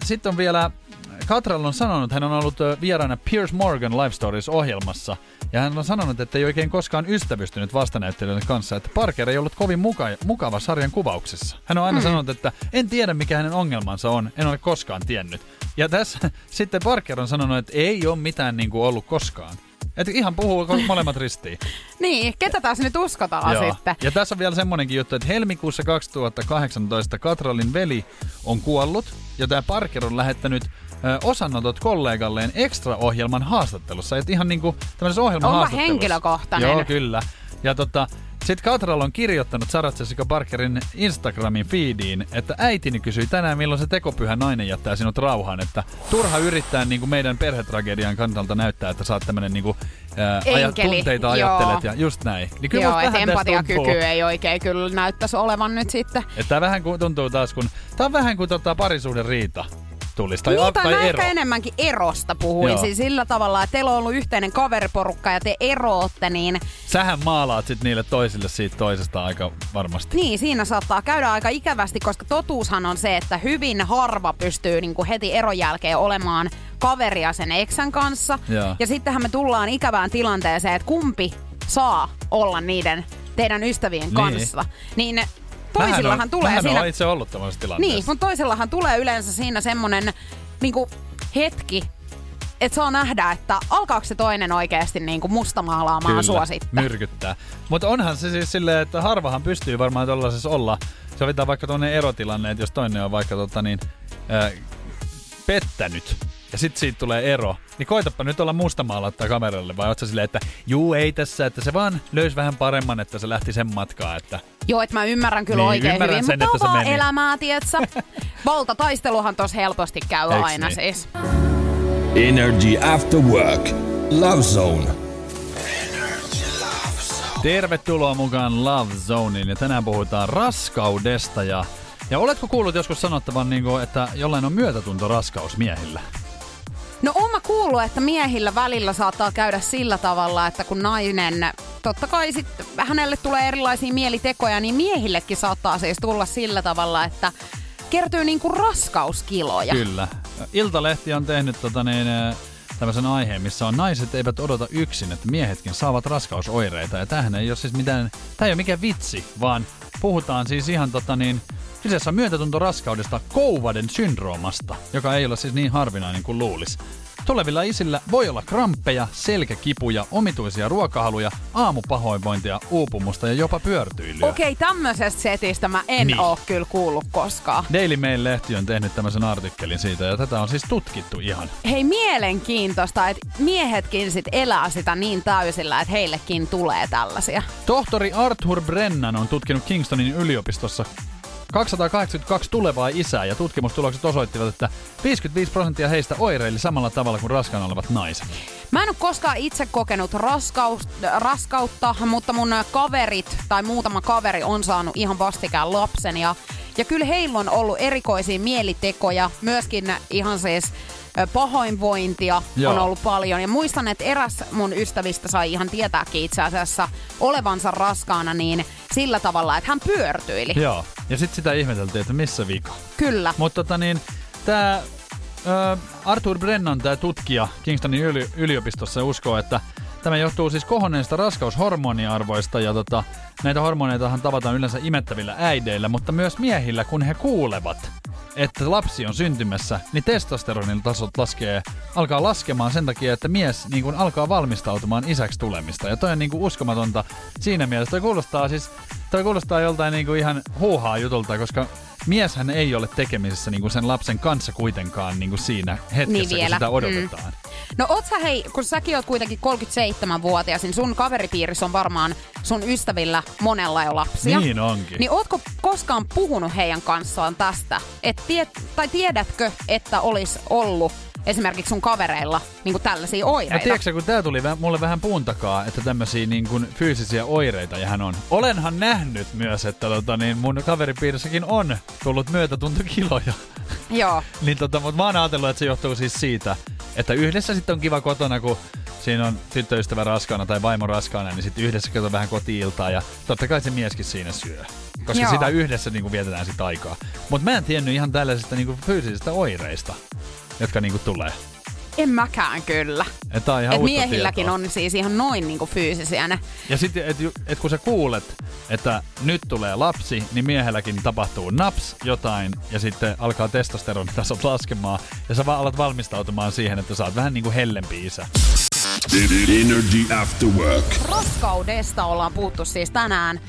sitten on vielä, Katral on sanonut, että hän on ollut vieraana Piers Morgan Live Stories-ohjelmassa. Ja hän on sanonut, että ei oikein koskaan ystävystynyt vastanäyttelijöiden kanssa, että Parker ei ollut kovin muka- mukava sarjan kuvauksessa. Hän on aina mm. sanonut, että en tiedä mikä hänen ongelmansa on, en ole koskaan tiennyt. Ja tässä sitten Parker on sanonut, että ei ole mitään niin kuin ollut koskaan. Et ihan puhuu molemmat ristiin. Niin, ketä taas nyt uskotaan Joo. sitten? Ja tässä on vielä semmonenkin juttu, että helmikuussa 2018 Katralin veli on kuollut ja tämä Parker on lähettänyt osanotot kollegalleen extra-ohjelman haastattelussa. Et ihan niinku tämmöisessä ohjelman Onpa henkilökohtainen. Joo, kyllä. Ja tota, sitten Katral on kirjoittanut Sarah Jessica Parkerin Instagramin feediin, että äitini kysyi tänään, milloin se tekopyhä nainen jättää sinut rauhaan. Että turha yrittää niin kuin meidän perhetragedian kannalta näyttää, että sä oot tämmönen niin kuin, ää, aja, Enkeli, tunteita joo. ajattelet ja just näin. Niin kyllä Joo, että empatiakyky ei oikein kyllä näyttäisi olevan nyt sitten. Että tää vähän kuin tuntuu taas, kun tää on vähän kuin tota parisuuden riita tulisi. Tai, Niin, tai tai mä ero. ehkä enemmänkin erosta puhuin. Joo. Siis sillä tavalla, että teillä on ollut yhteinen kaveriporukka ja te erootte, niin, Sähän maalaat sit niille toisille siitä toisesta aika varmasti. niin siinä saattaa käydä aika ikävästi, koska totuushan on se, että hyvin harva pystyy niin kuin heti eron jälkeen olemaan kaveria sen eksän kanssa. Joo. Ja sittenhän me tullaan ikävään tilanteeseen, että kumpi saa olla niiden teidän ystävien Niin. kanssa. Niin toisillahan on, tulee siinä... on itse ollut tämmöisessä tilanteessa. Niin, mutta toisellahan tulee yleensä siinä semmonen niinku, hetki, että saa nähdä, että alkaako se toinen oikeasti niinku mustamaalaamaan sua sitten. myrkyttää. Mutta onhan se siis silleen, että harvahan pystyy varmaan tollaisessa olla. Sovitaan vaikka tuonne erotilanne, että jos toinen on vaikka tota niin, ää, pettänyt ja sitten siitä tulee ero, niin koitapa nyt olla mustamaalatta kameralle vai ootko silleen, että juu ei tässä, että se vaan löysi vähän paremman, että se lähti sen matkaa, että Joo, että mä ymmärrän kyllä Niin, oikein ymmärrän hyvin, sen, mutta että on vaan elämää, tietsä. Valtataisteluhan tos helposti käy Eiks aina niin? siis. Energy After Work. Love Zone. Tervetuloa mukaan Love Zoneen ja tänään puhutaan raskaudesta ja ja oletko kuullut joskus sanottavan, niin kuin, että jollain on myötätunto raskaus miehillä? No oon mä kuullut, että miehillä välillä saattaa käydä sillä tavalla, että kun nainen, totta kai sit hänelle tulee erilaisia mielitekoja, niin miehillekin saattaa siis tulla sillä tavalla, että kertyy niinku raskauskiloja. Kyllä. Iltalehti on tehnyt tota niin, eh, tämmöisen aiheen, missä on naiset eivät odota yksin, että miehetkin saavat raskausoireita. Ja tämähän ei ole siis mitään, tämä ei ole mikään vitsi, vaan puhutaan siis ihan tota niin, kyseessä on myötätunto raskaudesta Kouvaden syndroomasta, joka ei ole siis niin harvinainen kuin luulisi. Tulevilla isillä voi olla kramppeja, selkäkipuja, omituisia ruokahaluja, aamupahoinvointia, uupumusta ja jopa pyörtyilyä. Okei, tämmöisestä setistä mä en Niin. niin. oo kyllä kuullut koskaan. Daily Mail-lehti on tehnyt tämmöisen artikkelin siitä ja tätä on siis tutkittu ihan. Hei, mielenkiintoista, että miehetkin sit elää sitä niin täysillä, että heillekin tulee tällaisia. Tohtori Arthur Brennan on tutkinut Kingstonin yliopistossa 282 tulevaa isää ja tutkimustulokset osoittivat, että 55 prosenttia heistä oireili samalla tavalla kuin raskaana olevat naiset. Mä en ole koskaan itse kokenut raskaus, raskautta, mutta mun kaverit tai muutama kaveri on saanut ihan vastikään lapsen. Ja, ja kyllä heillä on ollut erikoisia mielitekoja, myöskin ihan siis pahoinvointia Joo. on ollut paljon. Ja muistan, että eräs mun ystävistä sai ihan tietääkin itse asiassa olevansa raskaana niin sillä tavalla, että hän pyörtyili. Joo. Ja sitten sitä ihmeteltiin, että missä vika. Kyllä. Mutta tota niin, tämä Arthur Brennan, tämä tutkija Kingstonin yli, yliopistossa uskoo, että tämä johtuu siis kohonneista raskaushormoniarvoista ja tota, näitä hormoneitahan tavataan yleensä imettävillä äideillä, mutta myös miehillä, kun he kuulevat, että lapsi on syntymässä, niin testosteronin tasot laskee, alkaa laskemaan sen takia, että mies niin kuin alkaa valmistautumaan isäksi tulemista. Ja toi on niin kuin uskomatonta siinä mielessä. Toi kuulostaa siis, toi kuulostaa joltain niin kuin ihan huuhaa jutulta, koska mieshän ei ole tekemisissä niin kuin sen lapsen kanssa kuitenkaan niin kuin siinä hetkessä, Niin kun vielä. sitä odotetaan. Mm. No oot sä hei, kun säkin oot kuitenkin 37-vuotias, niin sun kaveripiirissä on varmaan sun ystävillä monella jo lapsia. Niin onkin. Niin ootko koskaan puhunut heidän kanssaan tästä? Et tiet, tai tiedätkö, että olisi ollut esimerkiksi sun kavereilla niin tällaisia No oireita? tiedätkö, kun tää tuli vä- mulle vähän puun takaa, että tämmöisiä niin kuin fyysisiä oireita ja hän on. Olenhan nähnyt myös, että tota, niin mun kaveripiirissäkin on tullut myötätuntokiloja. Joo. niin tota, mutta mä oon ajatellut, että se johtuu siis siitä, että yhdessä sitten on kiva kotona, kun siinä on tyttöystävä raskaana tai vaimo raskaana, niin sitten yhdessä kato vähän kotiiltaa ja totta kai se mieskin siinä syö. Koska Joo. sitä yhdessä niin kuin vietetään sitä aikaa. Mutta mä en tiennyt ihan tällaisista niin kuin fyysisistä oireista, jotka niin kuin tulee. En mäkään kyllä. Tää on ihan Et miehilläkin tietoa. on siis ihan noin niin fyysisiä ne. Ja sitten, että et kun sä kuulet, että nyt tulee lapsi, niin miehelläkin tapahtuu naps jotain, ja sitten alkaa testosteronitasot laskemaan, ja sä vaan alat valmistautumaan siihen, että sä oot vähän niin kuin hellempi isä. Energy After Work. Raskaudesta ollaan puhuttu siis tänään.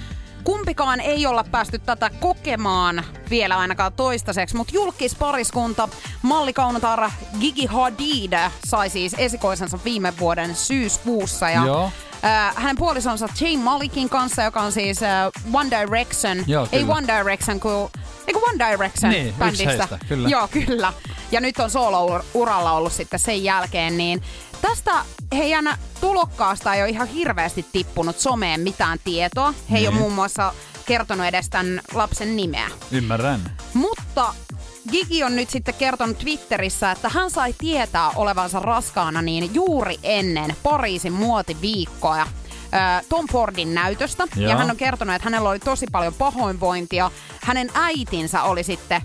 Kumpikaan ei olla päästy tätä kokemaan vielä ainakaan toistaiseksi, mutta julkispariskunta mallikaunotar Gigi Hadid sai siis esikoisensa viime vuoden syyskuussa. Ja Joo. Hänen puolisonsa Jane Malikin kanssa, joka on siis One Direction. Joo, ei. One Direction, kun... Eikö One Direction Niin, bändistä? heistä, kyllä. Joo, kyllä. Ja nyt on solo-uralla ollut sitten sen jälkeen, niin tästä heidän tulokkaasta ei ole ihan hirveästi tippunut someen mitään tietoa. He ei ole Niin. muun muassa kertonut edes tämän lapsen nimeä. Ymmärrän. Mutta Gigi on nyt sitten kertonut Twitterissä, että hän sai tietää olevansa raskaana niin juuri ennen Pariisin muotiviikkoa. ö, Tom Fordin näytöstä. Joo. Ja hän on kertonut, että hänellä oli tosi paljon pahoinvointia. Hänen äitinsä oli sitten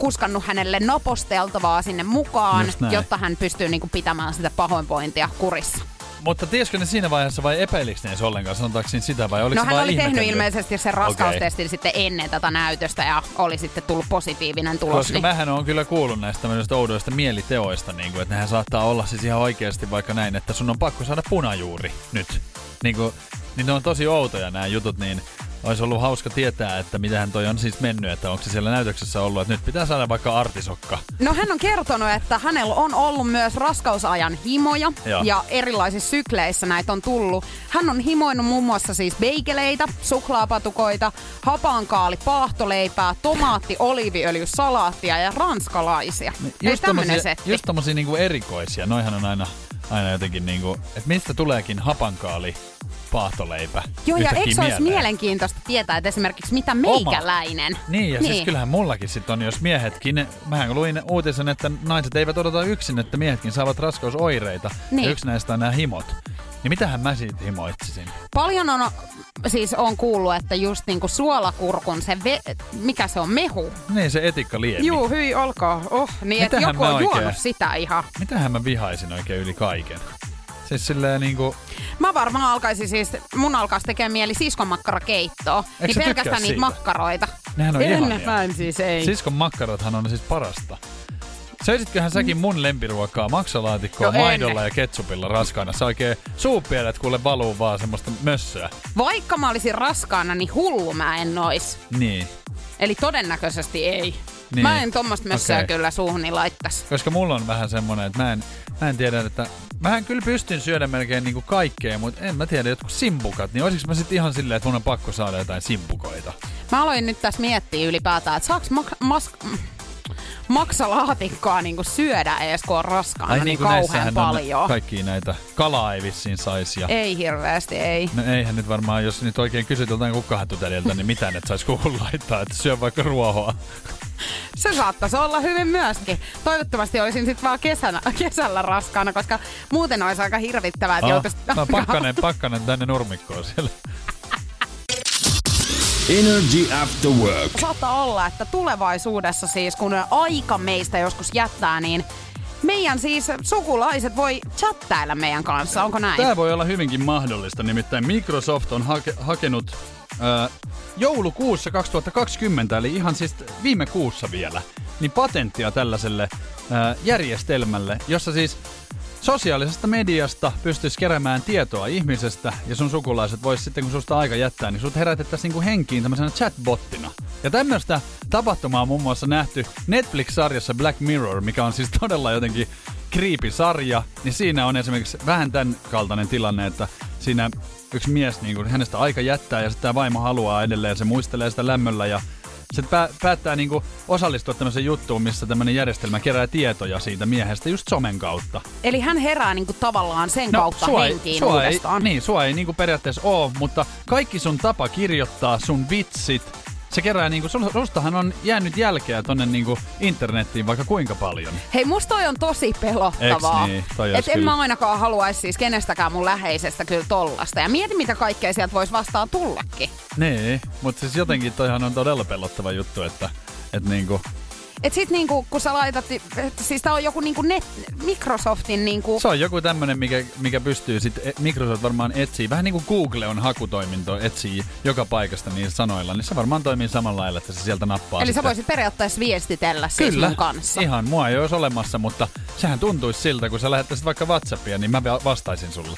kuskannut hänelle naposteltavaa sinne mukaan, jotta hän pystyy niinku pitämään sitä pahoinvointia kurissa. Mutta tiesikö ne siinä vaiheessa vai epäilikö ne ollenkaan? Sanotaanko sitä vai oliko No se hän vaan oli tehnyt ihmetellyt? ilmeisesti sen raskaustestin sitten ennen tätä näytöstä ja oli sitten tullut positiivinen tulos. Koska niin- mähän on kyllä kuullut näistä tämmöisistä oudoista mieliteoista, niin kuin, että nehän saattaa olla siis ihan oikeasti vaikka näin, että sun on pakko saada punajuuri nyt. Niin, kuin, niin ne on tosi outoja nämä jutut, niin olisi ollut hauska tietää, että mitähän toi on siis mennyt, että onko se siellä näytöksessä ollut, että nyt pitää saada vaikka artisokka. No hän on kertonut, että hänellä on ollut myös raskausajan himoja Joo. ja erilaisissa sykleissä näitä on tullut. Hän on himoinut muun muassa siis beikeleitä, suklaapatukoita, hapankaali, paahtoleipää, tomaatti, oliiviöljy, salaattia ja ranskalaisia. Ei tämmönen tommosia, setti. just tommosia niinku erikoisia, noihan on aina, aina jotenkin niinku, että mistä tuleekin hapankaali, paahtoleipä Joo, ja eikö se olisi mielenkiintoista tietää, että esimerkiksi mitä meikäläinen... Niin, ja niin. siis kyllähän mullakin sitten on, jos miehetkin, mähän luin uutisen, että naiset eivät odota yksin, että miehetkin saavat raskausoireita. Niin. Ja yksi näistä on nämä himot. Niin mitähän mä siitä himoitsisin? Paljon on, siis on kuullut, että just niinku suolakurkun se, ve, mikä se on, mehu. Niin, se etikkaliemi. Juu, hyi olkaa. Oh, niin että joku on oikein- juonut sitä ihan. Mitähän mä vihaisin oikein yli kaiken? Siis silleen niinku, Mä varmaan alkaisin siis, mun alkaisi tekemään mieli siskonmakkarakeittoa. Eikö Niin sä pelkästään tykkää niitä siitä? makkaroita. nehän on en, ihania. mä en siis ei. Siskon makkarathan on siis parasta. Söisitköhän säkin mun lempiruokaa maksalaatikkoa No en. maidolla ja ketsupilla raskaana? Sä oikein suupielet kuule valuu vaan semmoista mössöä. Vaikka mä olisin raskaana, niin hullu mä en ois. Niin. Eli todennäköisesti ei. Niin. Mä en tommosta mössöä Okei. kyllä suuhuni laittas. Koska mulla on vähän semmonen, että mä en, mä en tiedä, että mähän kyllä pystyn syödä melkein niinku kaikkea, mutta en mä tiedä, jotkut simpukat, niin olisiko mä sitten ihan silleen, että mun on pakko saada jotain simpukoita? Mä aloin nyt tässä miettiä ylipäätään, että saaks mak- mas- maksalaatikkoa niinku syödä edes, kun on raskaana niin, niin kauhean paljon. on kaikki näitä, kalaa ei vissiin saisi ja Ei hirveästi, ei. No eihän nyt varmaan, jos nyt oikein kysyt joltain kukkahattutädiltä, niin mitään et saisi kuulla laittaa, että syö vaikka ruohoa. Se saattaisi olla hyvin myöskin. Toivottavasti olisin sitten vaan kesänä, kesällä raskaana, koska muuten olisi aika hirvittävää, että Ah, joutuisi... mä pakkanen, pakkanen tänne nurmikkoon siellä. Energy After Work. Saattaa olla, että tulevaisuudessa siis, kun aika meistä joskus jättää, niin meidän siis sukulaiset voi chattailla meidän kanssa, onko näin? Tämä voi olla hyvinkin mahdollista, nimittäin Microsoft on hake, hakenut ää, joulukuussa 2020, eli ihan siis viime kuussa vielä, niin patenttia tällaiselle ää, järjestelmälle, jossa siis sosiaalisesta mediasta pystyisi keräämään tietoa ihmisestä ja sun sukulaiset vois sitten, kun susta aika jättää, niin sut herätettäisiin niinku henkiin tämmöisenä chatbottina. Ja tämmöistä tapahtumaa on muun muassa nähty Netflix-sarjassa Black Mirror, mikä on siis todella jotenkin kriipisarja, niin siinä on esimerkiksi vähän tämän kaltainen tilanne, että siinä yksi mies, niin kuin hänestä aika jättää ja sitten tämä vaimo haluaa edelleen, se muistelee sitä lämmöllä ja sitten pää, päättää niinku osallistua tämmöiseen juttuun, missä tämmöinen järjestelmä kerää tietoja siitä miehestä just somen kautta. Eli hän herää niinku tavallaan sen kautta No, sua ei, henkiin sua ei, uudestaan. niin, sua ei niinku periaatteessa oo, mutta kaikki sun tapa kirjoittaa, sun vitsit, se kerää niinku, sustahan on jäänyt jälkeä tonne niinku internettiin vaikka kuinka paljon. Hei, musta toi on tosi pelottavaa. Eiks niin? Toi Et en kyllä. mä ainakaan haluaisi siis kenestäkään mun läheisestä kyllä tollasta. Ja mieti, mitä kaikkea sieltä voisi vastaan tullakin. Niin, mutta siis jotenkin toihan on todella pelottava juttu, että, että niinku, Et sit niinku, kun sä laitat, että siis tää on joku niinku net, Microsoftin niinku... Se on joku tämmönen, mikä, mikä pystyy sit e- Microsoft varmaan etsii. Vähän niin kuin Google on hakutoiminto, etsii joka paikasta niillä sanoilla, niin se varmaan toimii samalla lailla, että se sieltä nappaa Eli sitten. sä voisit periaatteessa viestitellä siis Kyllä, mun kanssa. ihan mua ei olisi olemassa, mutta sehän tuntuisi siltä, kun sä lähettäisit vaikka Whatsappia, niin mä va- vastaisin sulle.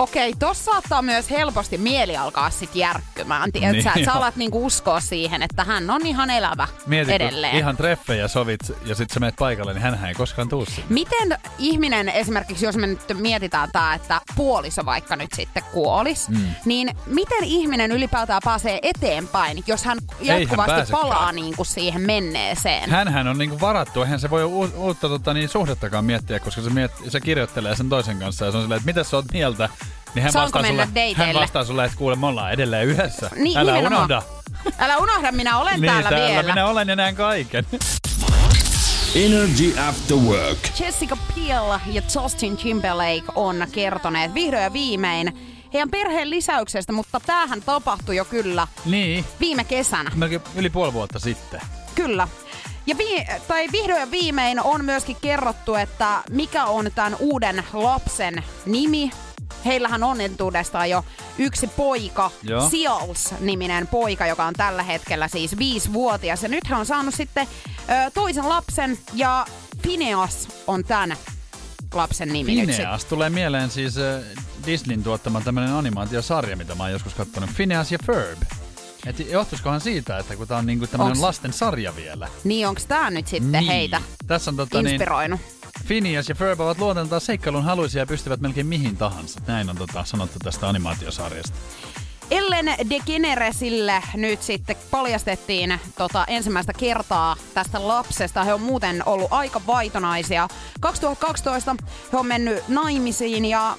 Okei, tossa saattaa myös helposti mieli alkaa sit järkkymään. Niin sä, että sä alat niinku uskoa siihen, että hän on ihan elävä Mietit, edelleen. ihan treffejä sovit ja sitten sä menet paikalle, niin hän ei koskaan tuu sinne. Miten ihminen esimerkiksi, jos me nyt mietitään tää, että puoliso vaikka nyt sitten kuolis, mm. niin miten ihminen ylipäätään pääsee eteenpäin, jos hän jatkuvasti pääsekään. palaa niinku siihen menneeseen? Hänhän on niinku varattu, eihän se voi u- uutta tota, niin, suhdettakaan miettiä, koska se, miet- se kirjoittelee sen toisen kanssa ja se on silleen, että mitä sä oot mieltä? Niin hän Saanko vastaa, mennä sulle, hän dateille? vastaa sulle, että kuule, me ollaan edelleen yhdessä. Niin, Älä nimenomaan. unohda. Älä unohda, minä olen Niin, täällä, vielä. minä olen ja näen kaiken. Energy After Work. Jessica Biel ja Justin Timberlake on kertoneet vihdoin ja viimein heidän perheen lisäyksestä, mutta tämähän tapahtui jo kyllä niin, viime kesänä. melkein yli puoli vuotta sitten. Kyllä. Ja vi- tai vihdoin ja viimein on myöskin kerrottu, että mikä on tämän uuden lapsen nimi. Heillähän on entuudestaan jo yksi poika, Joo. Seals-niminen poika, joka on tällä hetkellä siis viisivuotias. Ja nyt hän on saanut sitten ö, toisen lapsen ja Phineas on tämän lapsen nimi nyt. Phineas tulee mieleen siis äh, Disneyn tuottama tämmönen animaatiosarja, mitä mä oon joskus katsonut. Phineas ja Ferb. Et johtuisikohan siitä, että kun tää on niinku tämmönen Onks- lasten sarja vielä. Niin onko tämä nyt sitten niin. heitä Tässä on tota niin, inspiroinut? Phineas ja Ferb ovat luonteeltaan seikkailun haluisia ja pystyvät melkein mihin tahansa. Näin on tota, sanottu tästä animaatiosarjasta. Ellen DeGeneresille nyt sitten paljastettiin tota ensimmäistä kertaa tästä lapsesta. He on muuten ollut aika vaitonaisia. 2012 he on mennyt naimisiin ja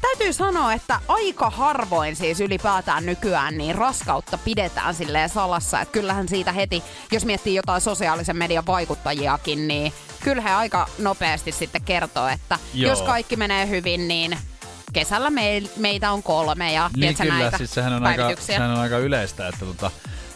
täytyy sanoa, että aika harvoin siis ylipäätään nykyään niin raskautta pidetään silleen salassa. Että kyllähän siitä heti, jos miettii jotain sosiaalisen median vaikuttajiakin, niin kyllä he aika nopeasti sitten kertoo, että Joo. jos kaikki menee hyvin, niin kesällä me, meitä on kolme ja Niin kyllä, näitä siis sehän on, aika, sehän on aika yleistä, että tota,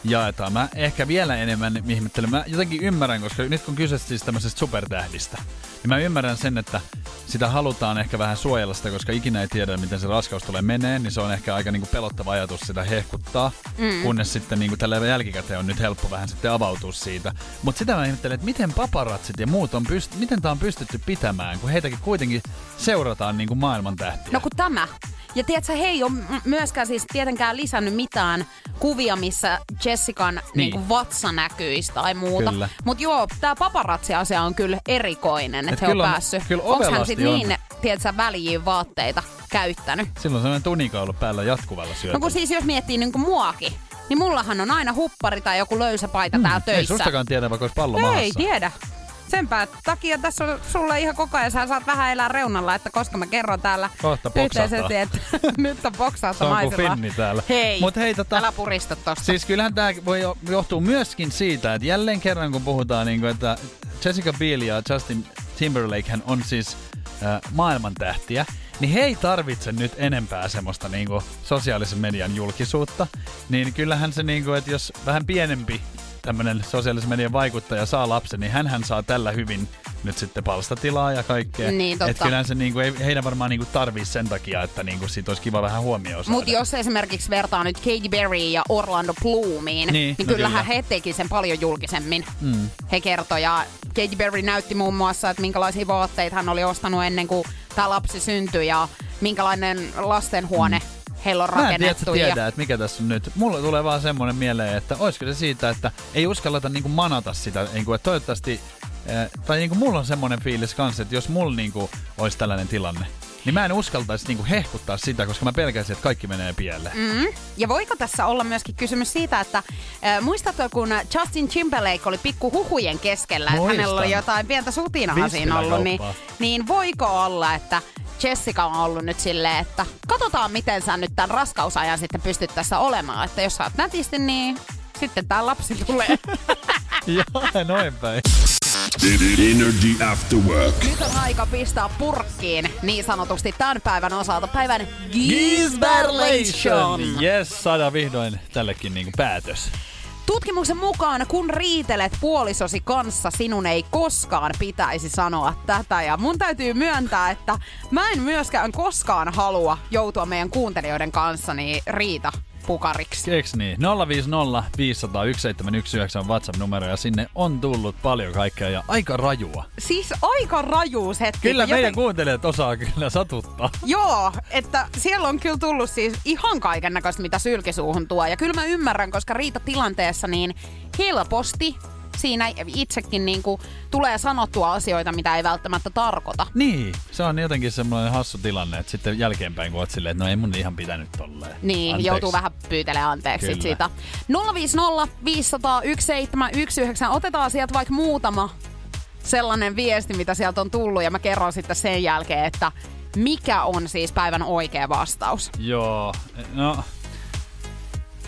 jaetaan. Mä ehkä vielä enemmän ihmettelen. Mä jotenkin ymmärrän, koska nyt kun kyse siis tämmöisestä supertähdistä, niin mä ymmärrän sen, että sitä halutaan ehkä vähän suojella sitä, koska ikinä ei tiedä, miten se raskaus tulee meneen, niin se on ehkä aika niinku pelottava ajatus sitä hehkuttaa, mm. kunnes sitten niinku tällä jälkikäteen on nyt helppo vähän sitten avautua siitä. Mutta sitä mä ihmettelen, että miten paparatsit ja muut on pyst- miten tää on pystytty pitämään, kun heitäkin kuitenkin seurataan niinku maailman tähtiä. No kun tämä. Ja tiedätkö, he ei ole myöskään siis tietenkään lisännyt mitään kuvia, missä Jessican niin. Niin. niin vatsa näkyisi tai muuta. Mutta joo, tämä paparazzi-asia on kyllä erikoinen, Et että he on päässyt. kyllä Onko hän sitten niin, tiedätkö, väliin vaatteita käyttänyt? Silloin sellainen tunika ollut päällä jatkuvalla syötöllä. No kun siis jos miettii niin kuin muakin, niin mullahan on aina huppari tai joku löysä paita mm, täällä töissä. Ei sustakaan tiedä, vaikka olisi pallo Ei mahassa. tiedä. Senpä takia tässä on sulle ihan koko ajan, sä saat vähän elää reunalla, että koska mä kerron täällä Kohta yhteisesti, että nyt on Se boksausta on kuin maisella. finni täällä. Hei, Mut hei, tota, älä purista tosta. Siis kyllähän tämä voi jo- johtuu myöskin siitä, että jälleen kerran kun puhutaan, niin kuin, että Jessica Biel ja Justin Timberlake hän on siis äh, maailmantähtiä, niin he ei tarvitse nyt enempää semmoista niin kuin, sosiaalisen median julkisuutta. Niin kyllähän se, niin kuin, että jos vähän pienempi tämmöinen sosiaalisen median vaikuttaja saa lapsen, niin hän saa tällä hyvin nyt sitten palstatilaa ja kaikkea. Niin, totta. Et kyllähän se niinku, ei heidän varmaan niinku tarvii sen takia, että niinku siitä olisi kiva vähän huomioon. Mutta jos esimerkiksi vertaa nyt Katy Perry ja Orlando Bloomiin, Niin, niin, niin no kyllähän kyllä. he teki sen paljon julkisemmin. Mm. He kertoi ja Katy Perry näytti muun muassa, että minkälaisia vaatteita hän oli ostanut ennen kuin tämä lapsi syntyi ja minkälainen lastenhuone mm. Heillä on Mä en tiedä, että ja... tiedä, että mikä tässä on nyt. Mulla tulee vaan semmoinen mieleen, että olisiko se siitä, että ei uskalleta niinku manata sitä, niinku, että toivottavasti, eh, tai niinku mulla on semmoinen fiilis kanssa, että jos mulla niinku olisi tällainen tilanne, niin mä en uskaltaisi niinku hehkuttaa sitä, koska mä pelkäisin, että kaikki menee pieleen. Mm. Ja voiko tässä olla myöskin kysymys siitä, että äh, muistatko, kun Justin Timberlake oli pikku huhujen keskellä, että Muistan. hänellä oli jotain pientä sutinaha siinä ollut, niin, niin voiko olla, että Jessica on ollut nyt silleen, että katsotaan miten sä nyt tämän raskausajan sitten pystyt tässä olemaan, että jos sä oot nätisti, niin sitten tää lapsi tulee. Joo, noin päin. Energy After Work. Nyt on aika pistää purkkiin niin sanotusti tämän päivän osalta. Päivän Gisberlation! Yes, saadaan vihdoin tällekin niinku päätös. Tutkimuksen mukaan, kun riitelet puolisosi kanssa, sinun ei koskaan pitäisi sanoa tätä. Ja mun täytyy myöntää, että mä en myöskään koskaan halua joutua meidän kuuntelijoiden kanssa niin riita pukariksi. Eiks niin? 050 500 1719 on WhatsApp-numero ja sinne on tullut paljon kaikkea ja aika rajua. Siis aika rajuus hetki. Kyllä Joten- meidän kuuntelijat osaa kyllä satuttaa. Joo, että siellä on kyllä tullut siis ihan kaiken näköistä, mitä sylkisuuhun tuo. Ja kyllä mä ymmärrän, koska riitatilanteessa niin helposti siinä itsekin niin kuin tulee sanottua asioita, mitä ei välttämättä tarkoita. Niin, se on jotenkin semmoinen hassu tilanne, että sitten jälkeenpäin kun oot silleen, että no ei mun ihan pitänyt tolleen. Niin, Anteeksi. joutuu vähän pyytelemään anteeksi Kyllä. siitä. 050 500 1719. Otetaan sieltä vaikka muutama sellainen viesti, mitä sieltä on tullut, ja mä kerron sitten sen jälkeen, että mikä on siis päivän oikea vastaus. Joo, no...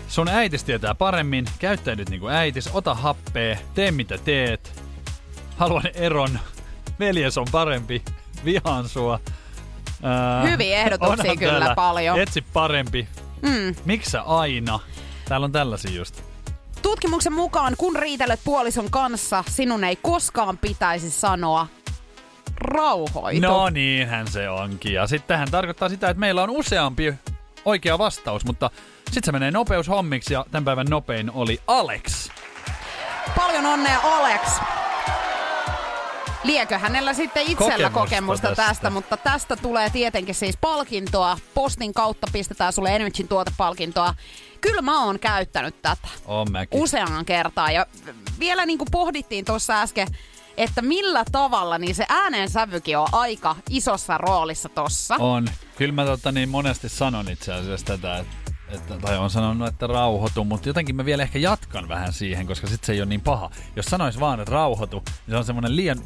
Sun äitis tietää paremmin, käyttäydyt niinku äitis, ota happea, tee mitä teet. Haluan eron, veljes on parempi, vihaan sua. Ää, Hyviä ehdotuksia kyllä täällä paljon. Etsi parempi. Mm. Miksä aina? Täällä on tällaisia just. Tutkimuksen mukaan, kun riitelet puolison kanssa, sinun ei koskaan pitäisi sanoa rauhoitu. No niinhän se onkin. Ja sitten tähän tarkoittaa sitä, että meillä on useampi oikea vastaus, mutta sitten se menee nopeushommiksi ja tämän päivän nopein oli Alex. Paljon onnea Alex! Liekö hänellä sitten itsellä Kokemusta kokemusta, tästä. tästä. mutta tästä tulee tietenkin siis palkintoa. Postin kautta pistetään sulle Energyn tuotepalkintoa. Kyllä mä oon käyttänyt tätä On mäkin. useaan kertaan. Ja vielä niin kuin pohdittiin tuossa äsken, että millä tavalla niin se äänen sävykin on aika isossa roolissa tossa. On. Kyllä mä tota, niin monesti sanon itse asiassa tätä, että, että, tai on sanonut, että rauhoitu, mutta jotenkin mä vielä ehkä jatkan vähän siihen, koska sit se ei ole niin paha. Jos sanois vaan, että rauhoitu, niin se on semmoinen liian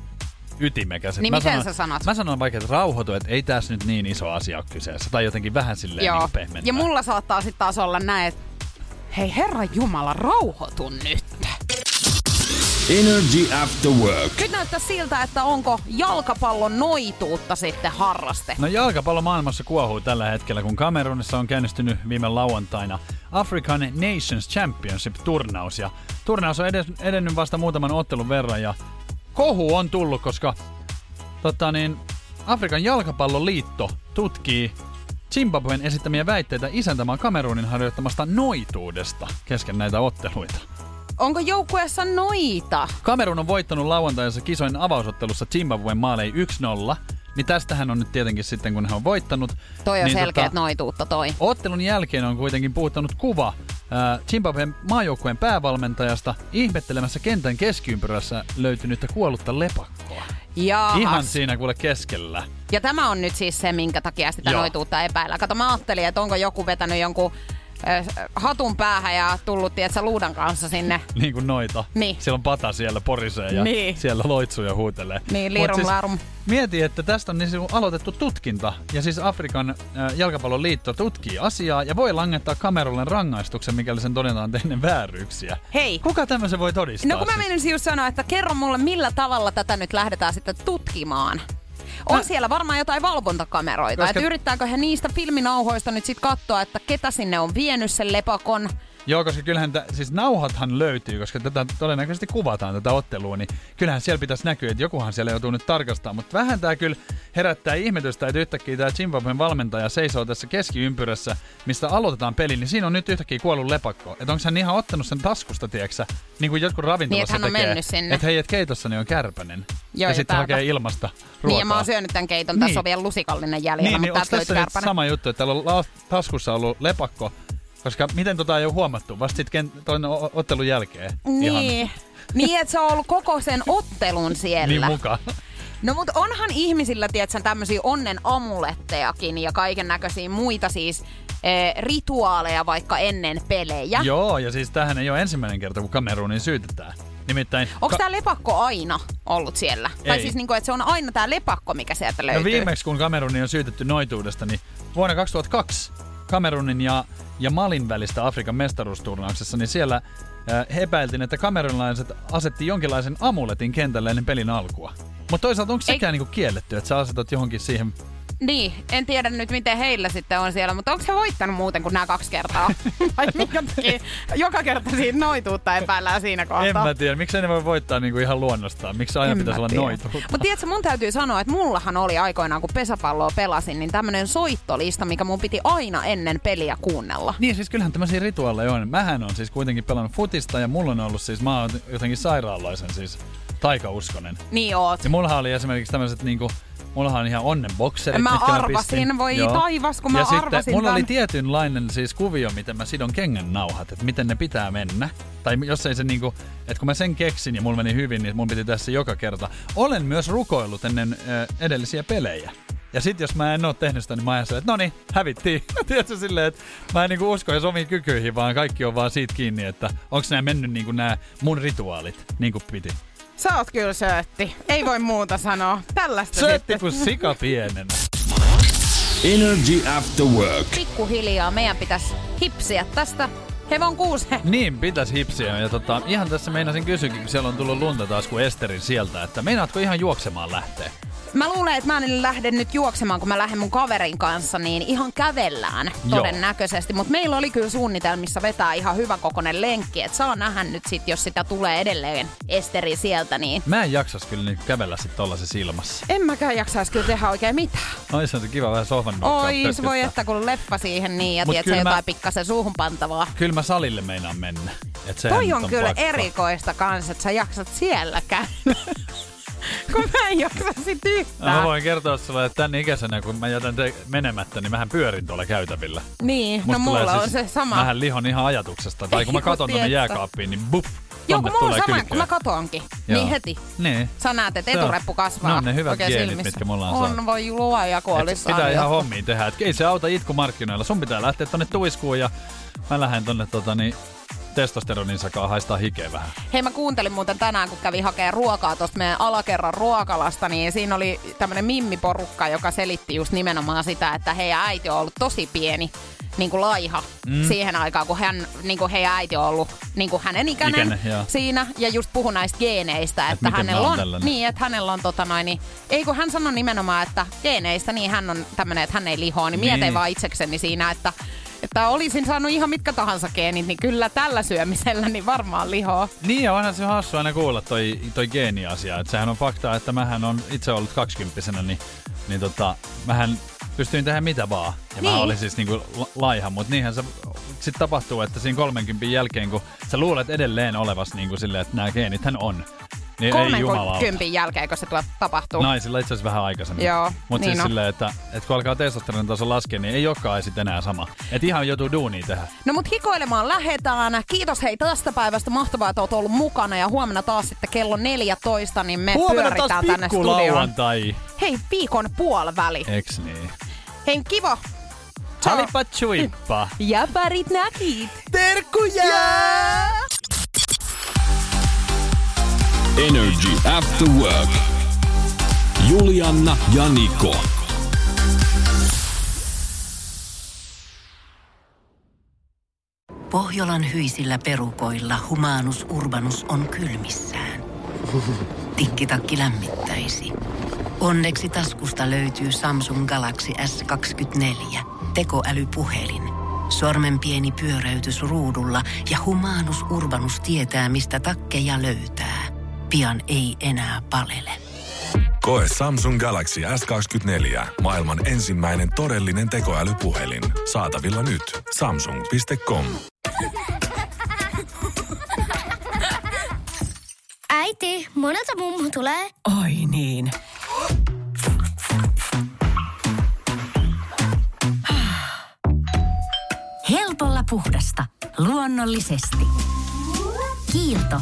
ytimekäs. Niin mä miten sanon, sä sanot? Mä sanon vaikka, että rauhoitu, että ei tässä nyt niin iso asia ole kyseessä. Tai jotenkin vähän silleen Joo. niin pehmentää. Ja mulla saattaa sitten taas olla näin, että hei herra Jumala, rauhoitu nyt. Energy After Work. Nyt näyttää siltä, että onko jalkapallon noituutta sitten harraste. No jalkapallo maailmassa kuohuu tällä hetkellä, kun Kamerunissa on käynnistynyt viime lauantaina African Nations Championship-turnaus. Ja turnaus on edes, edennyt vasta muutaman ottelun verran ja kohu on tullut, koska tota niin, Afrikan jalkapalloliitto tutkii Zimbabwen esittämiä väitteitä isäntämaan Kamerunin harjoittamasta noituudesta kesken näitä otteluita. Onko joukkueessa noita? Kamerun on voittanut lauantaisessa kisojen avausottelussa Zimbabwen maalei 1-0. Niin tästähän on nyt tietenkin sitten, kun he on voittanut. Toi on niin selkeät noituutta toi. Ottelun jälkeen on kuitenkin puhuttanut kuva Zimbabwen maajoukkueen päävalmentajasta ihmettelemässä kentän keskiympyrässä löytynyttä kuollutta lepakkoa. Jaahas. Ihan siinä kuule keskellä. Ja tämä on nyt siis se, minkä takia sitä Joo. noituutta epäillä. Kato, mä ajattelin, että onko joku vetänyt jonkun hatun päähän ja tullut, tietsä, luudan kanssa sinne. Niin kuin noita. Niin. Siellä on pata siellä porisee ja Niin. siellä loitsuu ja huutelee. Niin, lirum larum. Mieti, että tästä on niin se aloitettu tutkinta. Ja siis Afrikan äh, jalkapallon liitto tutkii asiaa ja voi langettaa Kamerulle rangaistuksen, mikäli sen todetaan tehneen vääryyksiä. Hei. Kuka tämmöisen voi todistaa? No kun mä siis? menisin just sanoa, että kerro mulle, millä tavalla tätä nyt lähdetään sitten tutkimaan. On Mä- siellä varmaan jotain valvontakameroita. Koska- Että yrittääkö he niistä filminauhoista nyt sitten katsoa, että ketä sinne on vienyt sen lepakon. Joo, koska kyllähän, tä, siis nauhathan löytyy, koska tätä todennäköisesti kuvataan tätä ottelua, niin kyllähän siellä pitäisi näkyä, että jokuhan siellä joutuu nyt tarkastamaan. Mutta vähän tämä kyllä herättää ihmetystä, että yhtäkkiä tämä Zimbabwen valmentaja seisoo tässä keskiympyrässä, mistä aloitetaan peli, niin siinä on nyt yhtäkkiä kuollut lepakko. Että onko hän ihan ottanut sen taskusta, tieksä, niin kuin jotkut ravintolassa Niin, että tekee. Että hei, et keitossani on kärpänen. Joo, ja, ja sitten hakee ilmasta ruokaa. Niin, ja mä oon syönyt tämän keiton. Tässä Niin. on vielä lusikallinen jäljellä, Niin, niin mutta tästä tässä löytyy kärpänen. sama juttu, että täällä on taskussa ollut lepakko, koska miten tota ei ole huomattu? Vasta sitten toinen ottelun jälkeen. Ihan Niin. Niin, että se on ollut koko sen ottelun siellä. niin mukaan. No mutta onhan ihmisillä, tiedätkö, tämmöisiä onnen amulettejakin ja kaiken näköisiä muita siis eh, rituaaleja vaikka ennen pelejä. Joo, ja siis tämähän ei ole ensimmäinen kerta, kun Kamerunin syytetään. Nimittäin... Onko tämä lepakko aina ollut siellä? Tai Ei. siis niinku, että se on aina tämä lepakko, mikä sieltä No löytyy. viimeksi, kun Kamerunin on syytetty noituudesta, niin vuonna 2002 Kamerunin ja, ja Malin välistä Afrikan mestaruusturnauksessa, niin siellä äh, he epäiltiin, että kamerunilaiset asetti jonkinlaisen amuletin kentälle ennen pelin alkua. Mutta toisaalta onko sekään niinku kielletty, että sä asetat johonkin siihen Niin, en tiedä nyt miten heillä sitten on siellä, mutta onko se voittanut muuten kuin nämä kaksi kertaa? Vai minkä takia joka kerta siitä noituutta epäillään siinä kohtaa? En mä tiedä, miksi ne voi voittaa niinku ihan luonnostaan? Miksi aina En pitäisi olla tiedä. noituutta? Mutta tiedätkö, mun täytyy sanoa, että mullahan oli aikoinaan, kun pesäpalloa pelasin, niin tämmönen soittolista, mikä mun piti aina ennen peliä kuunnella. Niin, siis kyllähän tämmöisiä rituaaleja on. Mähän on siis kuitenkin pelannut futista ja mulla on ollut siis, mä oon jotenkin sairaanlaisen siis taikauskonen. Niin oot. Ja mullahan oli esimerkiksi tämmöiset niinku, mullahan on ihan onnenbokserit, Mä mitkä arvasin, pistin. voi Joo. taivas, kun mä ja arvasin sitten mulla tän. oli tietynlainen siis kuvio, miten mä sidon kengän nauhat, että miten ne pitää mennä. Tai jos ei se niinku, että kun mä sen keksin ja mulla meni hyvin, niin mun piti tässä joka kerta. Olen myös rukoillut ennen äh, edellisiä pelejä. Ja sit jos mä en oo tehnyt sitä, niin mä ajattelen, että no niin, hävittiin. Tiedätkö silleen, että mä en niinku usko edes omiin kykyihin, vaan kaikki on vaan siitä kiinni, että onks nämä mennyt niinku nämä mun rituaalit niin kuin piti. Sä oot kyllä söötti. Ei voi muuta sanoa. Tällaista Söötti kuin sika pienenä. Energy After Work. Pikkuhiljaa meidän pitäisi hipsiä tästä hevon kuuseen. Niin, pitäisi hipsiä. Ja tota, ihan tässä meinasin kysyäkin, kun siellä on tullut lunta taas kuin Esterin sieltä, että meinaatko ihan juoksemaan lähteä? Mä luulen, että mä en lähde nyt juoksemaan, kun mä lähden mun kaverin kanssa, niin ihan kävellään todennäköisesti. Mutta meillä oli kyllä suunnitelmissa vetää ihan hyvä kokoinen lenkki, että saa nähdä nyt sit, jos sitä tulee edelleen Esteri sieltä, niin Mä en jaksas kyllä niin kävellä sit tollasessa ilmassa. en mäkään jaksaisi kyllä tehdä oikein mitään. Ois se kiva vähän sohvan Oi, se voi että kun leffa siihen niin ja tiedät, se mä- jotain pikkasen suuhun pantavaa. Kyllä mä salille meinaan mennä. Et Toi nyt on kyllä pakko. erikoista kanssa, että sä jaksat siellä käydä. kun mä en jaksa sit No, Mä yhtään. voin kertoa sulle, että tän ikäisenä, kun mä jätän te menemättä, niin mähän pyörin tuolla käytävillä. Niin, Musta no mulla on siis- se sama. Mähän lihon ihan ajatuksesta. Tai kun mä katon tiedätkö. jääkaappiin, niin buff, Joo, kun mulla on sama, kun mä katoankin. Joo. Niin heti. Niin. Sä näet, että on- etureppu kasvaa ne on ne hyvät geenit, silmissä. mitkä mulla on On, saatu. voi luoja ja Et kuolissaan. pitää ihan hommiin tehdä. Et ei se auta itkumarkkinoilla. Sun pitää lähteä tonne tuiskuun ja mä lähden tonne tota, niin, testosteronin sakaa haistaa hikeä vähän. Hei, mä kuuntelin muuten tänään, kun kävin hakemaan ruokaa tuosta meidän alakerran ruokalasta, niin siinä oli tämmönen mimmiporukka, joka selitti just nimenomaan sitä, että heidän äiti on ollut tosi pieni niin kuin laiha mm. siihen aikaan, kun hän, niin kuin heidän äiti on ollut niin kuin hänen ikäinen, joo. siinä. Ja just puhu näistä geeneistä, että miten hänellä on, tällainen. niin, että hänellä on tota noin, niin, ei kun hän sanoi nimenomaan, että geeneistä, niin hän on tämmönen, että hän ei lihoa, niin, Niin. mietin vaan itsekseni siinä, että että olisin saanut ihan mitkä tahansa geenit, niin kyllä tällä syömisellä niin varmaan lihoa. Niin ja onhan se hassu aina kuulla toi, toi geeniasia. Et sehän on fakta, että mähän on itse ollut kaksikymppisenä, niin, niin tota, mähän pystyin tehdä mitä vaan. Ja niin. mä olin siis niinku la- laiha, mutta niinhän se sitten tapahtuu, että siinä 30 jälkeen, kun sä luulet edelleen olevas niinku silleen, että nämä geenithän on. Niin jumalauta. 30 jälkeen, kun se tapahtuu. Naisilla itse asiassa vähän aikaisemmin. Joo, Mutta niin siis on. silleen, että, että kun alkaa testosteronin taso laskea, niin ei olekaan sit enää sama. Että ihan joutuu duunia tehdä. No mut hikoilemaan lähetään. Kiitos hei tästä päivästä. Mahtavaa, että oot ollut mukana. Ja huomenna taas sitten kello 14, niin me Huomenna pyöritään tänne studioon. lauantai. Hei, viikon puoliväli. Eks niin? Hei, kiva. Halipa chuippa. Ja parit näkit. Terkkuja! Energy After Work. Julianna ja Niko. Pohjolan hyisillä perukoilla humanus urbanus on kylmissään. Tikkitakki lämmittäisi. Onneksi taskusta löytyy Samsung Galaxy S24. Tekoälypuhelin. Sormen pieni pyöräytys ruudulla ja humanus urbanus tietää, mistä takkeja löytää. Pian ei enää palele. Koe Samsung Galaxy S24. Maailman ensimmäinen todellinen tekoälypuhelin. Saatavilla nyt. Samsung.com. Äiti, monelta mummu tulee? Oi niin. Helpolla puhdasta. Luonnollisesti. Kiilto.